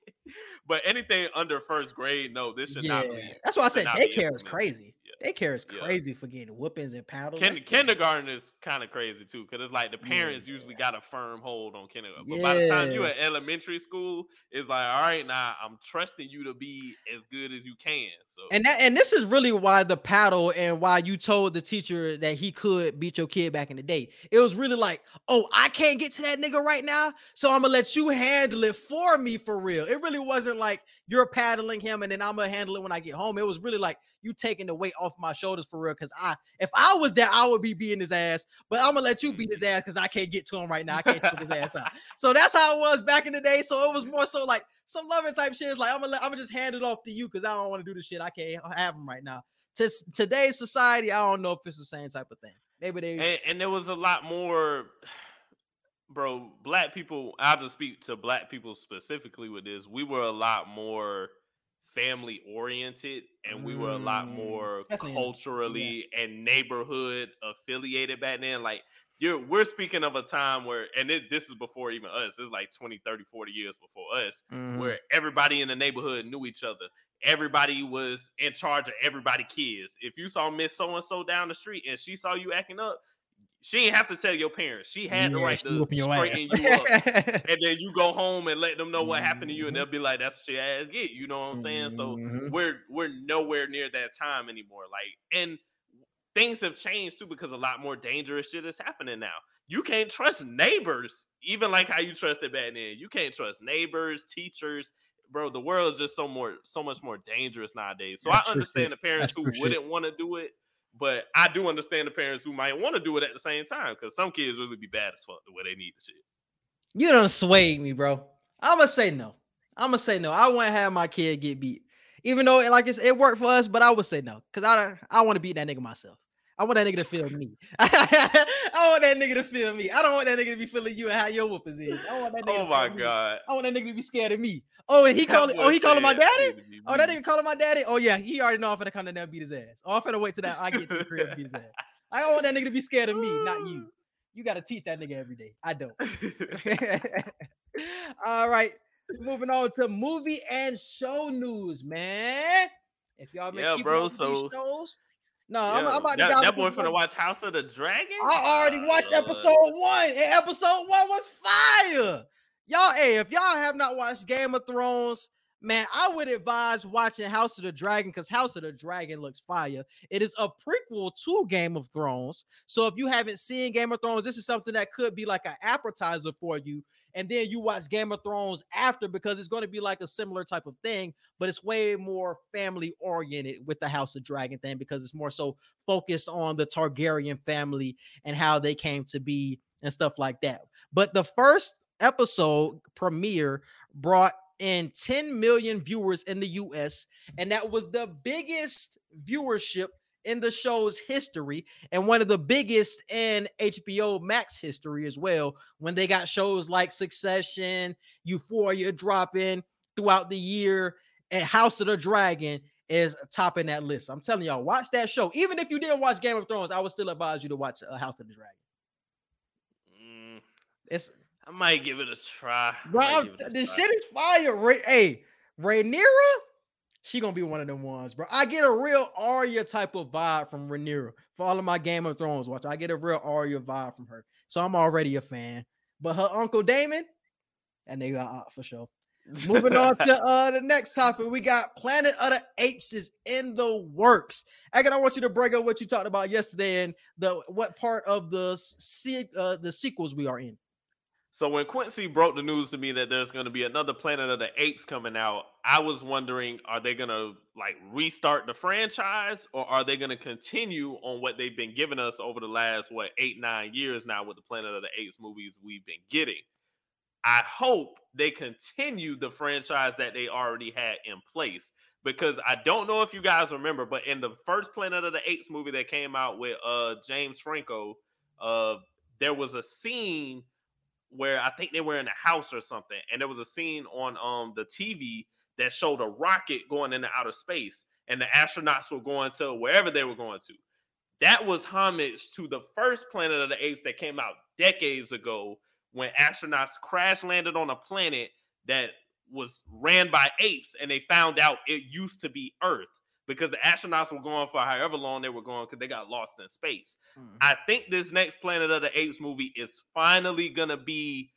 but anything under first grade, no, this should yeah. not be. That's why I said daycare is crazy. Yeah. daycare is crazy yeah. for getting whoopings and paddles. Kin- kindergarten is kind of crazy too, because it's like the parents yeah. usually got a firm hold on kindergarten. Uh, but by the time you're at elementary school, it's like, all right, now I'm trusting you to be as good as you can. So and that and this is really why the paddle and why you told the teacher that he could beat your kid back in the day. It was really like, oh, I can't get to that nigga right now, so I'm gonna let you handle it for me for real. It really wasn't like you're paddling him and then I'm gonna handle it when I get home. It was really like you taking the weight off my shoulders for real. Cause I, if I was there, I would be beating his ass. But I'm gonna let you beat his ass because I can't get to him right now. I can't take his ass out. So that's how it was back in the day. So it was more so like some loving type shit. Is like I'm gonna, let, I'm gonna just hand it off to you because I don't want to do the shit. I can't have him right now. To today's society, I don't know if it's the same type of thing. Maybe they and, and there was a lot more bro, black people, I'll just speak to black people specifically with this. We were a lot more family oriented and we were a lot mm, more culturally yeah. and neighborhood affiliated back then. Like you're we're speaking of a time where and it, this is before even us it's like 20 30 40 years before us mm-hmm. where everybody in the neighborhood knew each other everybody was in charge of everybody kids if you saw miss so and so down the street and she saw you acting up she didn't have to tell your parents. She had yeah, the right to straighten you up. and then you go home and let them know what happened to you, and they'll be like, That's what your ass get. You know what I'm saying? Mm-hmm. So we're we're nowhere near that time anymore. Like, and things have changed too because a lot more dangerous shit is happening now. You can't trust neighbors, even like how you trusted back then. You can't trust neighbors, teachers. Bro, the world is just so more so much more dangerous nowadays. So That's I understand the parents That's who wouldn't want to do it but I do understand the parents who might want to do it at the same time because some kids really be bad as fuck the way they need the shit. You don't sway me, bro. I'm gonna say no. I'm gonna say no. I to have my kid get beat, even though it, like it worked for us. But I would say no because I don't I want to beat that nigga myself. I want that nigga to feel me. I want that nigga to feel me. I don't want that nigga to be feeling you and how your whoopers is. I want that nigga. Oh my god. Me. I want that nigga to be scared of me. Oh, and he called. Oh, he calling my daddy. Oh, that nigga calling my daddy. Oh yeah, he already know I'm finna come down there and beat his ass. Oh, I'm finna wait till that I get to the crib and beat his ass. I don't want that nigga to be scared of me, not you. You got to teach that nigga every day. I don't. All right, moving on to movie and show news, man. If y'all been yeah, bro, so shows, no, yeah, I'm, I'm, about that, to. That boy finna watch House of the Dragon. I already watched uh, episode one, and episode one was fire. Y'all, hey, if y'all have not watched Game of Thrones, man, I would advise watching House of the Dragon because House of the Dragon looks fire. It is a prequel to Game of Thrones. So if you haven't seen Game of Thrones, this is something that could be like an appetizer for you and then you watch Game of Thrones after because it's going to be like a similar type of thing, but it's way more family oriented with the House of Dragon thing because it's more so focused on the Targaryen family and how they came to be and stuff like that. But the first episode premiere brought in 10 million viewers in the US, and that was the biggest viewership in the show's history and one of the biggest in HBO Max history as well. When they got shows like Succession, Euphoria dropping throughout the year, and House of the Dragon is topping that list. I'm telling y'all, watch that show. Even if you didn't watch Game of Thrones, I would still advise you to watch uh, House of the Dragon. Mm, it's I might give it a try. Bro, try. shit is fire. Ray, hey, Rhaenyra she gonna be one of them ones, bro. I get a real Arya type of vibe from Rhaenyra for all of my Game of Thrones watch. I get a real Arya vibe from her, so I'm already a fan. But her uncle Daemon, that nigga out for sure. Moving on to uh the next topic, we got Planet of the Apes is in the works. Again, I want you to break up what you talked about yesterday and the what part of the uh, the sequels we are in. So when Quincy broke the news to me that there's going to be another Planet of the Apes coming out, I was wondering, are they going to like restart the franchise, or are they going to continue on what they've been giving us over the last what eight nine years now with the Planet of the Apes movies we've been getting? I hope they continue the franchise that they already had in place because I don't know if you guys remember, but in the first Planet of the Apes movie that came out with uh James Franco, uh there was a scene where I think they were in a house or something, and there was a scene on um the TV that showed a rocket going into outer space, and the astronauts were going to wherever they were going to. That was homage to the first Planet of the Apes that came out decades ago when astronauts crash landed on a planet that was ran by apes and they found out it used to be Earth. Because the astronauts were going for however long they were going because they got lost in space. Mm-hmm. I think this next Planet of the Apes movie is finally gonna be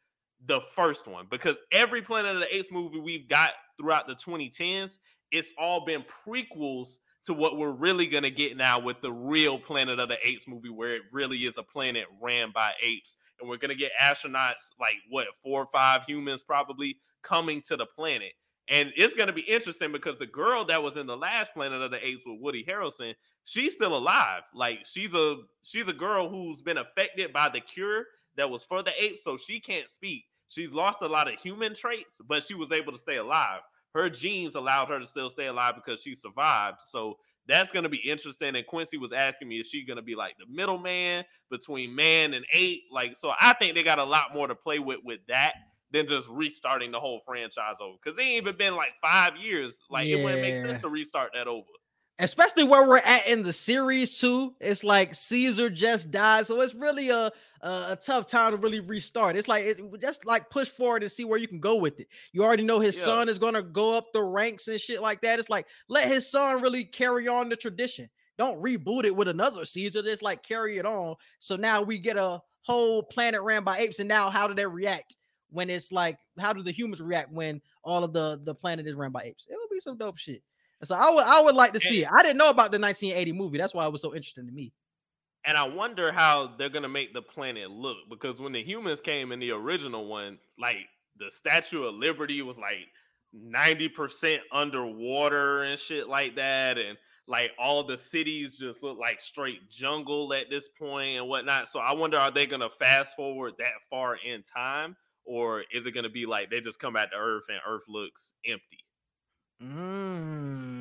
the first one because every Planet of the Apes movie we've got throughout the 2010s, it's all been prequels to what we're really gonna get now with the real Planet of the Apes movie, where it really is a planet ran by apes, and we're gonna get astronauts like what four or five humans probably coming to the planet. And it's going to be interesting because the girl that was in the last Planet of the Apes with Woody Harrelson, she's still alive. Like she's a she's a girl who's been affected by the cure that was for the apes, so she can't speak. She's lost a lot of human traits, but she was able to stay alive. Her genes allowed her to still stay alive because she survived. So that's going to be interesting. And Quincy was asking me, is she going to be like the middleman between man and ape? Like, so I think they got a lot more to play with with that than just restarting the whole franchise over. Because it ain't even been like five years. Like yeah. it wouldn't make sense to restart that over. Especially where we're at in the series too. It's like Caesar just died, so it's really a a, a tough time to really restart. It's like it, just like push forward and see where you can go with it. You already know his yeah. son is gonna go up the ranks and shit like that. It's like let his son really carry on the tradition. Don't reboot it with another Caesar. Just like carry it on. So now we get a whole planet ran by apes, and now how do they react? When it's like, how do the humans react when all of the the planet is run by apes? It would be some dope shit. so I would I would like to see it. I didn't know about the 1980 movie. That's why it was so interesting to me. And I wonder how they're gonna make the planet look because when the humans came in the original one, like the Statue of Liberty was like 90% underwater and shit like that. And like all the cities just look like straight jungle at this point and whatnot. So I wonder are they gonna fast forward that far in time or is it going to be like they just come back to Earth and Earth looks empty? Mm.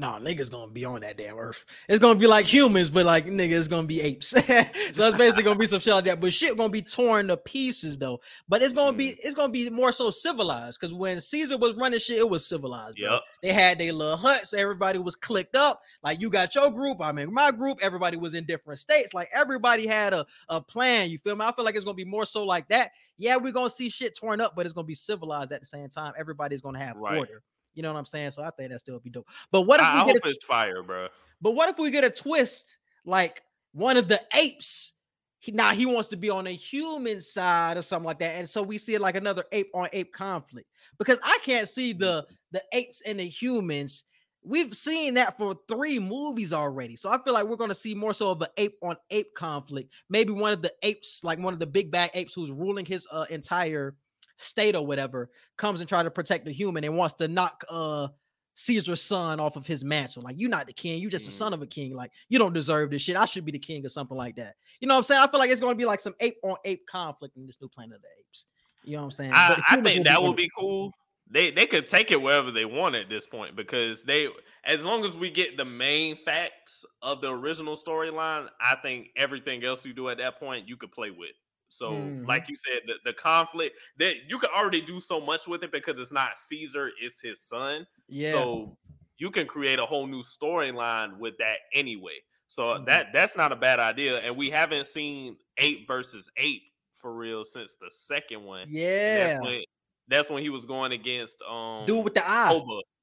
No, niggas gonna be on that damn earth. It's gonna be like humans, but like niggas gonna be apes. so it's basically gonna be some shit like that. But shit gonna be torn to pieces though. But it's gonna mm. be it's gonna be more so civilized because when Caesar was running shit, it was civilized. Bro. Yep. They had their little huts. Everybody was clicked up. Like you got your group, I'm in my group. Everybody was in different states. Like everybody had a, a plan. You feel me? I feel like it's gonna be more so like that. Yeah, we're gonna see shit torn up, but it's gonna be civilized at the same time. Everybody's gonna have right. order. You know what I'm saying? So I think that still be dope. But what if I, we I get a, it's fire, bro? But what if we get a twist like one of the apes? He, now he wants to be on the human side or something like that, and so we see it like another ape on ape conflict because I can't see the mm-hmm. the apes and the humans. We've seen that for three movies already, so I feel like we're going to see more so of an ape on ape conflict. Maybe one of the apes, like one of the big bad apes, who's ruling his uh, entire state or whatever comes and try to protect the human and wants to knock uh Caesar's son off of his mantle. Like, you're not the king, you're just the son mm. of a king. Like, you don't deserve this shit. I should be the king or something like that. You know what I'm saying? I feel like it's going to be like some ape on ape conflict in this new Planet of the Apes. You know what I'm saying? I, I think that would be cool. They they could take it wherever they want at this point because they as long as we get the main facts of the original storyline, I think everything else you do at that point you could play with. So, mm. like you said, the, the conflict that you can already do so much with it because it's not Caesar, it's his son. Yeah. So you can create a whole new storyline with that anyway. So mm-hmm. that that's not a bad idea. And we haven't seen ape versus ape for real since the second one. Yeah. That's when, that's when he was going against um dude with the eye.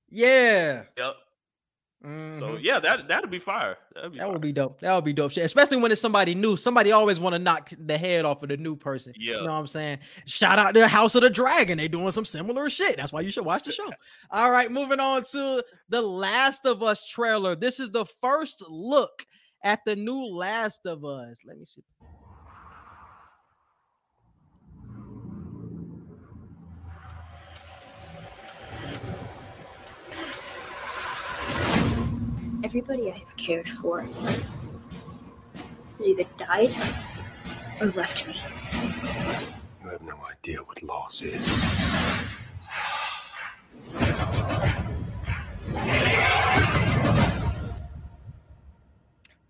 Yeah. Yep. Mm-hmm. So yeah, that that'd be fire. That'd be that fire. would be dope. That would be dope. shit. Especially when it's somebody new. Somebody always want to knock the head off of the new person. Yeah. You know what I'm saying? Shout out to House of the Dragon. They doing some similar shit. That's why you should watch the show. All right, moving on to the Last of Us trailer. This is the first look at the new Last of Us. Let me see. Everybody I've cared for has either died or left me. You have no idea what loss is.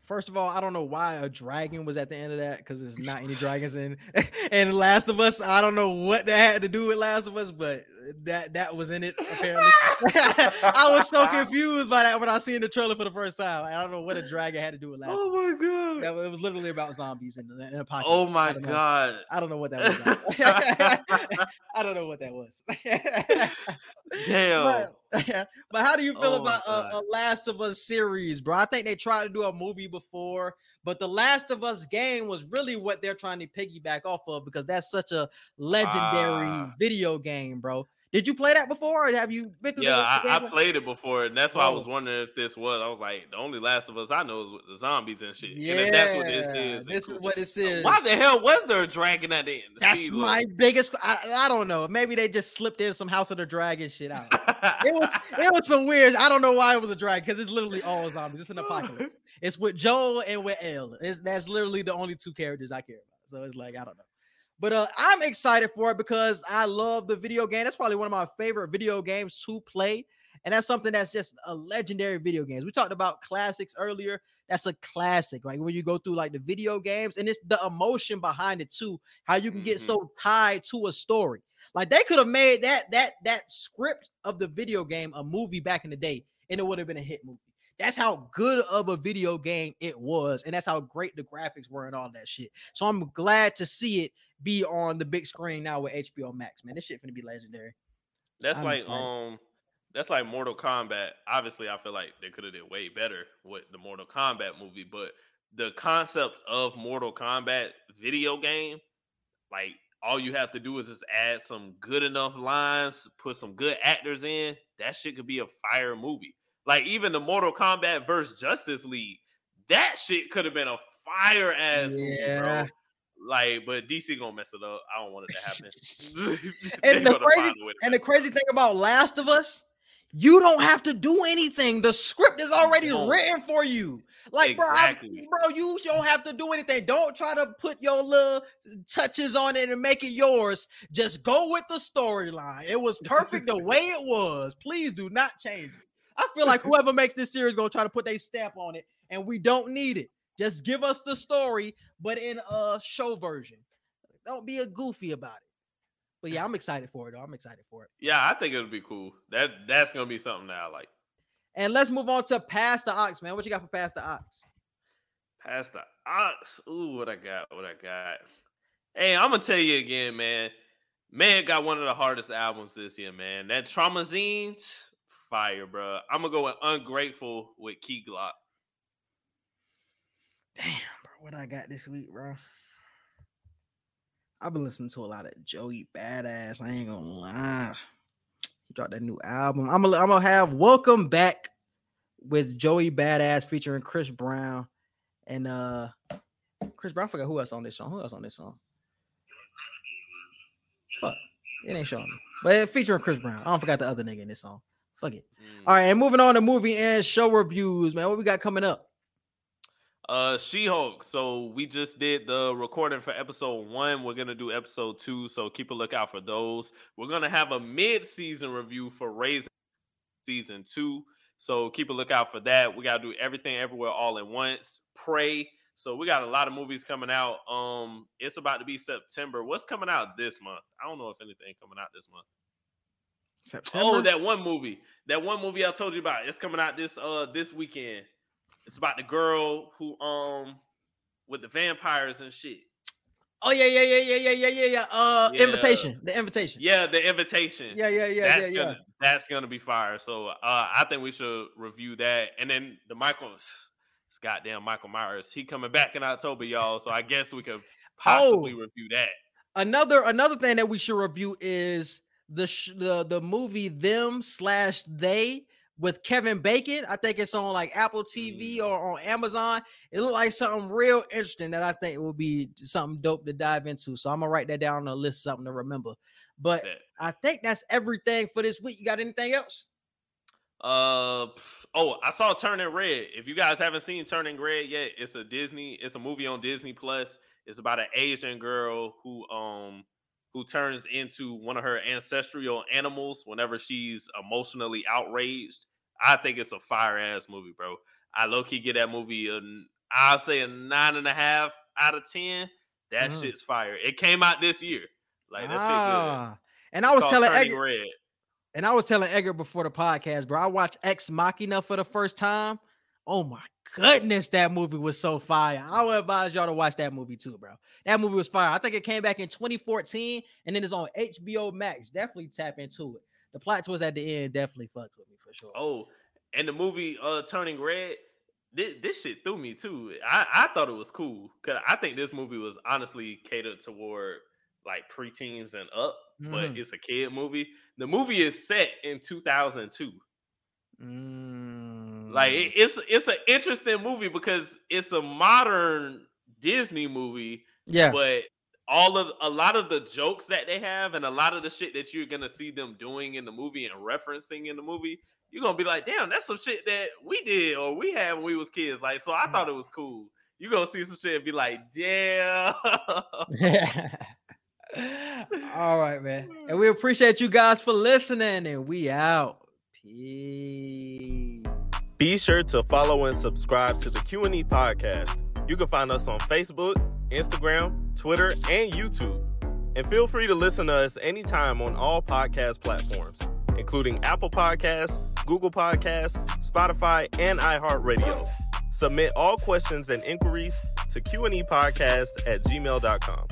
First of all, I don't know why a dragon was at the end of that because there's not any dragons in. and Last of Us, I don't know what that had to do with Last of Us, but that that was in it apparently. I was so confused by that when I seen the trailer for the first time. I don't know what a dragon had to do with Last. Of us. Oh my god! That, it was literally about zombies in, in a pocket. Oh my I god! Know. I don't know what that was. I don't know what that was. Damn. But, but how do you feel oh, about a, a, Last of Us series, bro? I think they tried to do a movie before, but the Last of Us game was really what they're trying to piggyback off of because that's such a legendary uh, video game, bro. Did you play that before, or have you been through? Yeah, I, I, played it before, and that's why oh. I was oh. wondering if this was. I was like, the only Last of Us I know is with the zombies and shit. Yeah, and that's what this is. This is what this is. Why the hell was there a dragon at the end? That's my biggest. I, I don't know. Maybe they just slipped in some House of the Dragon shit out. it was it was some weird. I don't know why it was a dragon because it's literally all zombies. It's an apocalypse. it's with Joel and with El. It's, that's literally the only two characters I care about. So it's like I don't know. But uh, I'm excited for it because I love the video game. That's probably one of my favorite video games to play. And that's something that's just a legendary video games. We talked about classics earlier. That's a classic. Like when you go through like the video games, and it's the emotion behind it too. How you can get mm-hmm. so tied to a story. Like they could have made that that that script of the video game a movie back in the day, and it would have been a hit movie. That's how good of a video game it was, and that's how great the graphics were and all that shit. So I'm glad to see it be on the big screen now with HBO Max. Man, this shit gonna be legendary. That's I'm like excited. um, that's like Mortal Kombat. Obviously, I feel like they could have did way better with the Mortal Kombat movie, but the concept of Mortal Kombat video game, like all you have to do is just add some good enough lines, put some good actors in. That shit could be a fire movie. Like even the Mortal Kombat versus Justice League, that shit could have been a fire ass yeah. movie, bro. Like, but DC gonna mess it up. I don't want it to happen. and the crazy and the crazy thing about Last of Us, you don't have to do anything. The script is already written for you. Like, exactly. bro, I, bro, you don't have to do anything. Don't try to put your little touches on it and make it yours. Just go with the storyline. It was perfect the way it was. Please do not change it. I feel like whoever makes this series gonna try to put their stamp on it, and we don't need it. Just give us the story, but in a show version. Don't be a goofy about it. But yeah, I'm excited for it. Though. I'm excited for it. Yeah, I think it'll be cool. That that's gonna be something that I like. And let's move on to pass the aux, man. What you got for pass the aux? Pass the aux. Ooh, what I got? What I got? Hey, I'm gonna tell you again, man. Megan got one of the hardest albums this year, man. That Traumazine, fire, bro. I'm gonna go with Ungrateful with Key Glock. Damn, what I got this week, bro? I've been listening to a lot of Joey Badass. I ain't gonna lie. He dropped that new album. I'm gonna I'm gonna have Welcome Back with Joey Badass featuring Chris Brown and uh Chris Brown. I forgot who else on this song. Who else on this song? Fuck, it ain't showing me. But featuring Chris Brown. I don't forgot the other nigga in this song. Fuck it. Mm. All right, and moving on to movie and show reviews, man. What we got coming up? Uh, She-Hulk. So we just did the recording for episode one. We're gonna do episode two, so keep a lookout for those. We're gonna have a mid-season review for Raising season two. So keep a lookout for that. We gotta do everything everywhere all at once. Prey. So we got a lot of movies coming out. Um, it's about to be September. What's coming out this month? I don't know if anything coming out this month. September. Oh, that one movie. That one movie I told you about. It's coming out this uh this weekend. It's about the girl who um with the vampires and shit. Oh yeah, yeah, yeah, yeah, yeah, yeah, yeah, yeah. Uh, yeah. invitation, the invitation. Yeah, the invitation. Yeah, yeah, yeah, that's yeah, gonna, yeah. That's gonna be fire. So uh, I think we should review that, and then the Michael, goddamn Michael Myers, he coming back in October, y'all. So I guess we could possibly oh, review that. Another another thing that we should review is the sh- the the movie them slash they with Kevin Bacon. I think it's on like Apple TV mm. or on Amazon. It looked like something real interesting that I think will be something dope to dive into. So I'm gonna write that down on the list, something to remember. But I think that's everything for this week. You got anything else? Uh oh, I saw Turning Red. If you guys haven't seen Turning Red yet, it's a Disney, it's a movie on Disney Plus. It's about an Asian girl who um who turns into one of her ancestral animals whenever she's emotionally outraged. I think it's a fire ass movie, bro. I low key get that movie a, I'll say a nine and a half out of ten. That mm. shit's fire. It came out this year. Like that ah. shit good. Ah, and I was telling Edgar, Red. and I was telling Edgar before the podcast, bro. I watched Ex Machina for the first time. Oh my goodness, that movie was so fire. I would advise y'all to watch that movie too, bro. That movie was fire. I think it came back in 2014 and then it's on HBO Max. Definitely tap into it. the plot twist at the end definitely fucked with me for sure. Oh, and the movie uh Turning Red, this, this shit threw me too. I, I thought it was cool because I think this movie was honestly catered toward like preteens and up, mm. but it's a kid movie. The movie is set in 2002. Mm. Like it, it's it's an interesting movie because it's a modern Disney movie. Yeah. But all of a lot of the jokes that they have and a lot of the shit that you're gonna see them doing in the movie and referencing in the movie, you're gonna be like, damn, that's some shit that we did or we had when we was kids. Like, so I mm. thought it was cool. You gonna see some shit and be like, damn. All right, man. And we appreciate you guys for listening, and we out. Peace. Be sure to follow and subscribe to the Q&E podcast. You can find us on Facebook, Instagram, Twitter, and YouTube. And feel free to listen to us anytime on all podcast platforms, including Apple Podcasts, Google Podcasts, Spotify, and iHeartRadio. Submit all questions and inquiries to Q&E podcast at gmail.com.